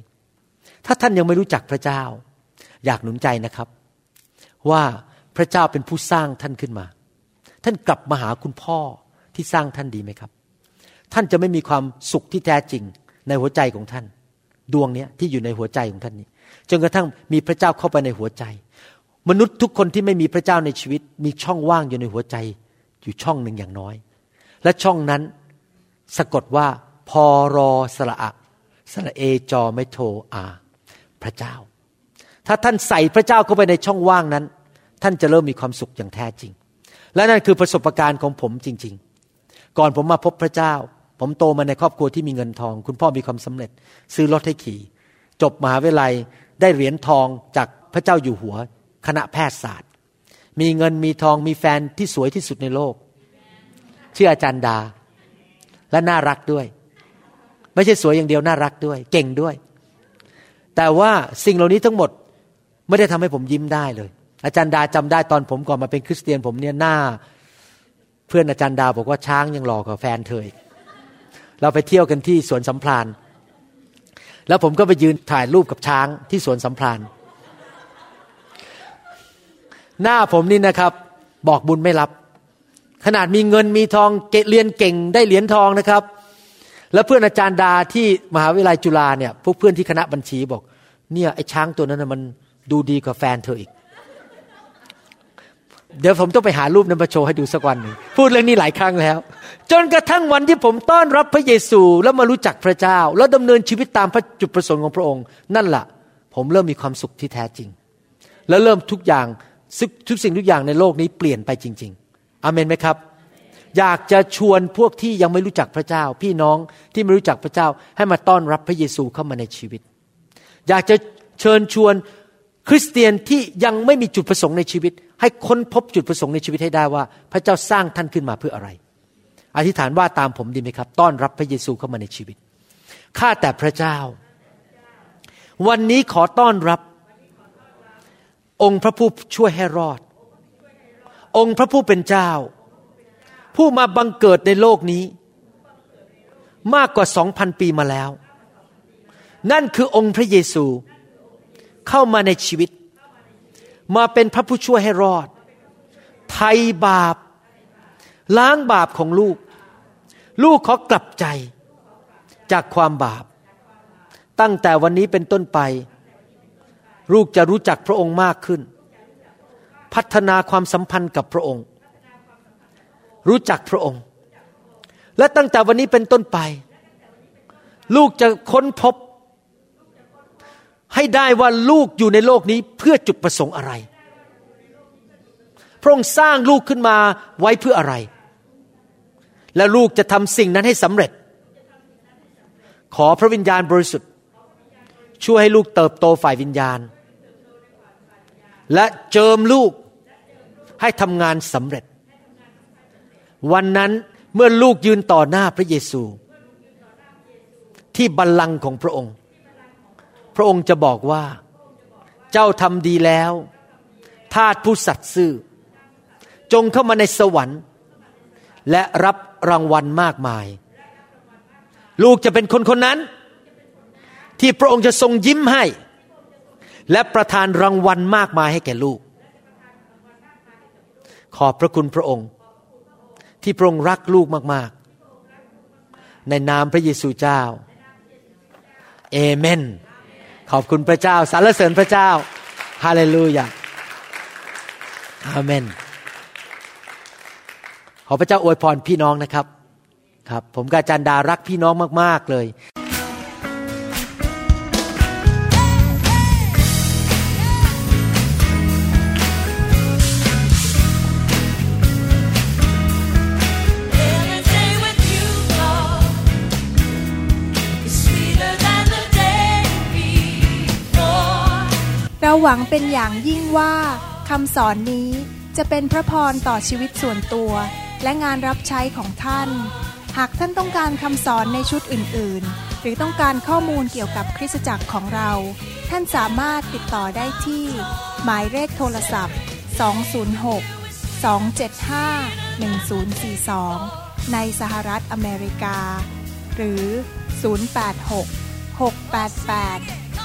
Speaker 3: ถ้าท่านยังไม่รู้จักพระเจ้า อยากหนุนใจนะครับ ว่าพระเจ้าเป็นผู้สร้างท่านขึ้นมา ท่านกลับมาหาคุณพ่อที่สร้างท่านดีไหมครับ ท่านจะไม่มีความสุขที่แท้จริงในหัวใจของท่าน ดวงนี้ที่อยู่ในหัวใจของท่านนี้จนกระทั่งมีพระเจ้าเข้าไปในหัวใจ มนุษย์ทุกคนที่ไม่มีพระเจ้าในชีวิต มีช่องว่างอยู่ในหัวใจ อยู่ช่องหนึ่งอย่างน้อย และช่องนั้นสะกดว่าพอรอสระอะสระเอจอไม่โทอา พระเจ้า ถ้าท่านใส่พระเจ้าเข้าไปในช่องว่างนั้น ท่านจะเริ่มมีความสุขอย่างแท้จริง และนั่นคือประสบการณ์ของผมจริง ๆ ก่อนผมมาพบพระเจ้า ผมโตมาในครอบครัวที่มีเงินทอง คุณพ่อมีความสำเร็จ ซื้อรถให้ขี่ จบมหาวิทยาลัยได้เหรียญทองจากพระเจ้าอยู่หัว คณะแพทยศาสตร์ มีเงินมีทองมีแฟนที่สวยที่สุดในโลก ชื่ออาจารย์ดา และน่ารักด้วย ไม่ใช่สวยอย่างเดียวน่ารักด้วย เก่งด้วย แต่ว่าสิ่งเหล่านี้ทั้งหมดไม่ได้ทำให้ผมยิ้มได้เลย อาจารย์ดาจำได้ตอนผมก่อนมาเป็นคริสเตียนผมเนี่ยหน้า เพื่อนอาจารย์ดาบอกว่าช้างยังหล่อกว่าแฟนเธอ เราไปเที่ยวกันที่สวนสัมพลานแล้วผมก็ไปยืนถ่ายรูปกับช้างที่สวนสัมพลานหน้าผมนี่นะครับ บอกบุญไม่รับ ขนาดมีเงินมีทองเรียนเก่งได้เหรียญทองนะครับ แล้วเพื่อนอาจารย์ดาที่มหาวิทยาลัยจุฬาเนี่ยพวกเพื่อนที่คณะบัญชีบอก เนี่ยไอ้ช้างตัวนั้นมันดูดีกว่าแฟนเธออีก เดี๋ยวผมต้องไปหารูปนั้นมาโชว์ให้ดูสักวันหนึ่งพูดเรื่องนี้หลายครั้งแล้ว จนกระทั่งวันที่ผมต้อนรับพระเยซูแล้วมารู้จักพระเจ้า แล้วดำเนินชีวิตตามพระจุดประสงค์ของพระองค์ นั่นแหละผมเริ่มมีความสุขที่แท้จริง แล้วเริ่มทุกอย่างทุกสิ่งทุกอย่างในโลกนี้เปลี่ยนไปจริง ๆอเมนไหมครับ อยากจะชวนพวกที่ยังไม่รู้จักพระเจ้า พี่น้องที่ไม่รู้จักพระเจ้า ให้มาต้อนรับพระเยซูเข้ามาในชีวิต อยากจะเชิญชวนคริสเตียนที่ยังไม่มีจุดประสงค์ในชีวิต ให้ค้นพบจุดประสงค์ในชีวิตให้ได้ว่า พระเจ้าสร้างท่านขึ้นมาเพื่ออะไร อธิษฐานว่าตามผมดีไหมครับ ต้อนรับพระเยซูเข้ามาในชีวิตข้าแต่พระเจ้า วันนี้ขอต้อนรับ องค์พระผู้ช่วยให้รอด องค์พระผู้เป็นเจ้า ผู้มาบังเกิดในโลกนี้ มากกว่าสองพันปีมาแล้ว นั่นคือองค์พระเยซูเข้ามาในชีวิต มาเป็นพระผู้ช่วยให้รอด ไทยบาป ล้างบาปของลูก ลูกขอกลับใจจากความบาป ตั้งแต่วันนี้เป็นต้นไป ลูกจะรู้จักพระองค์มากขึ้น พัฒนาความสัมพันธ์กับพระองค์ รู้จักพระองค์ และตั้งแต่วันนี้เป็นต้นไป ลูกจะค้นพบ ให้ได้ว่าลูกอยู่ในโลกนี้เพื่อจุดประสงค์อะไร พระองค์สร้างลูกขึ้นมาไว้เพื่ออะไร และลูกจะทำสิ่งนั้นให้สำเร็จ ขอพระวิญญาณบริสุทธิ์ ช่วยให้ลูกเติบโตฝ่ายวิญญาณ และเจิมลูกให้ทำงานสำเร็จ วันนั้นเมื่อลูกยืนต่อหน้าพระเยซู ที่บัลลังก์ของพระองค์ พระองค์จะบอกว่า เจ้าทำดีแล้ว ทาสผู้สัตย์ซื่อ จงเข้ามาในสวรรค์ และรับรางวัลมากมาย ลูกจะเป็นคนคนนั้น ที่พระองค์จะทรงยิ้มให้ และประทานรางวัลมากมายให้แก่ลูก ขอบพระคุณพระองค์ ที่พระองค์รักลูกมาก ๆ ในนามพระเยซูเจ้าเอเมน ขอบคุณพระเจ้าสรรเสริญพระเจ้าฮาเลลูยาอาเมน ขอพระเจ้าอวยพรพี่น้องนะครับ ครับ ผมกาจันดารักพี่น้องมาก ๆ เลย
Speaker 1: หวังเป็นอย่างยิ่งว่าคำสอนนี้จะเป็นพระพรต่อชีวิตส่วนตัว และงานรับใช้ของท่าน หากท่านต้องการคำสอนในชุดอื่น ๆ หรือต้องการข้อมูลเกี่ยวกับคริสตจักรของเรา ท่านสามารถติดต่อได้ที่ หมายเลขโทรศัพท์ 206 275 1042 ในสหรัฐอเมริกา หรือ 086 688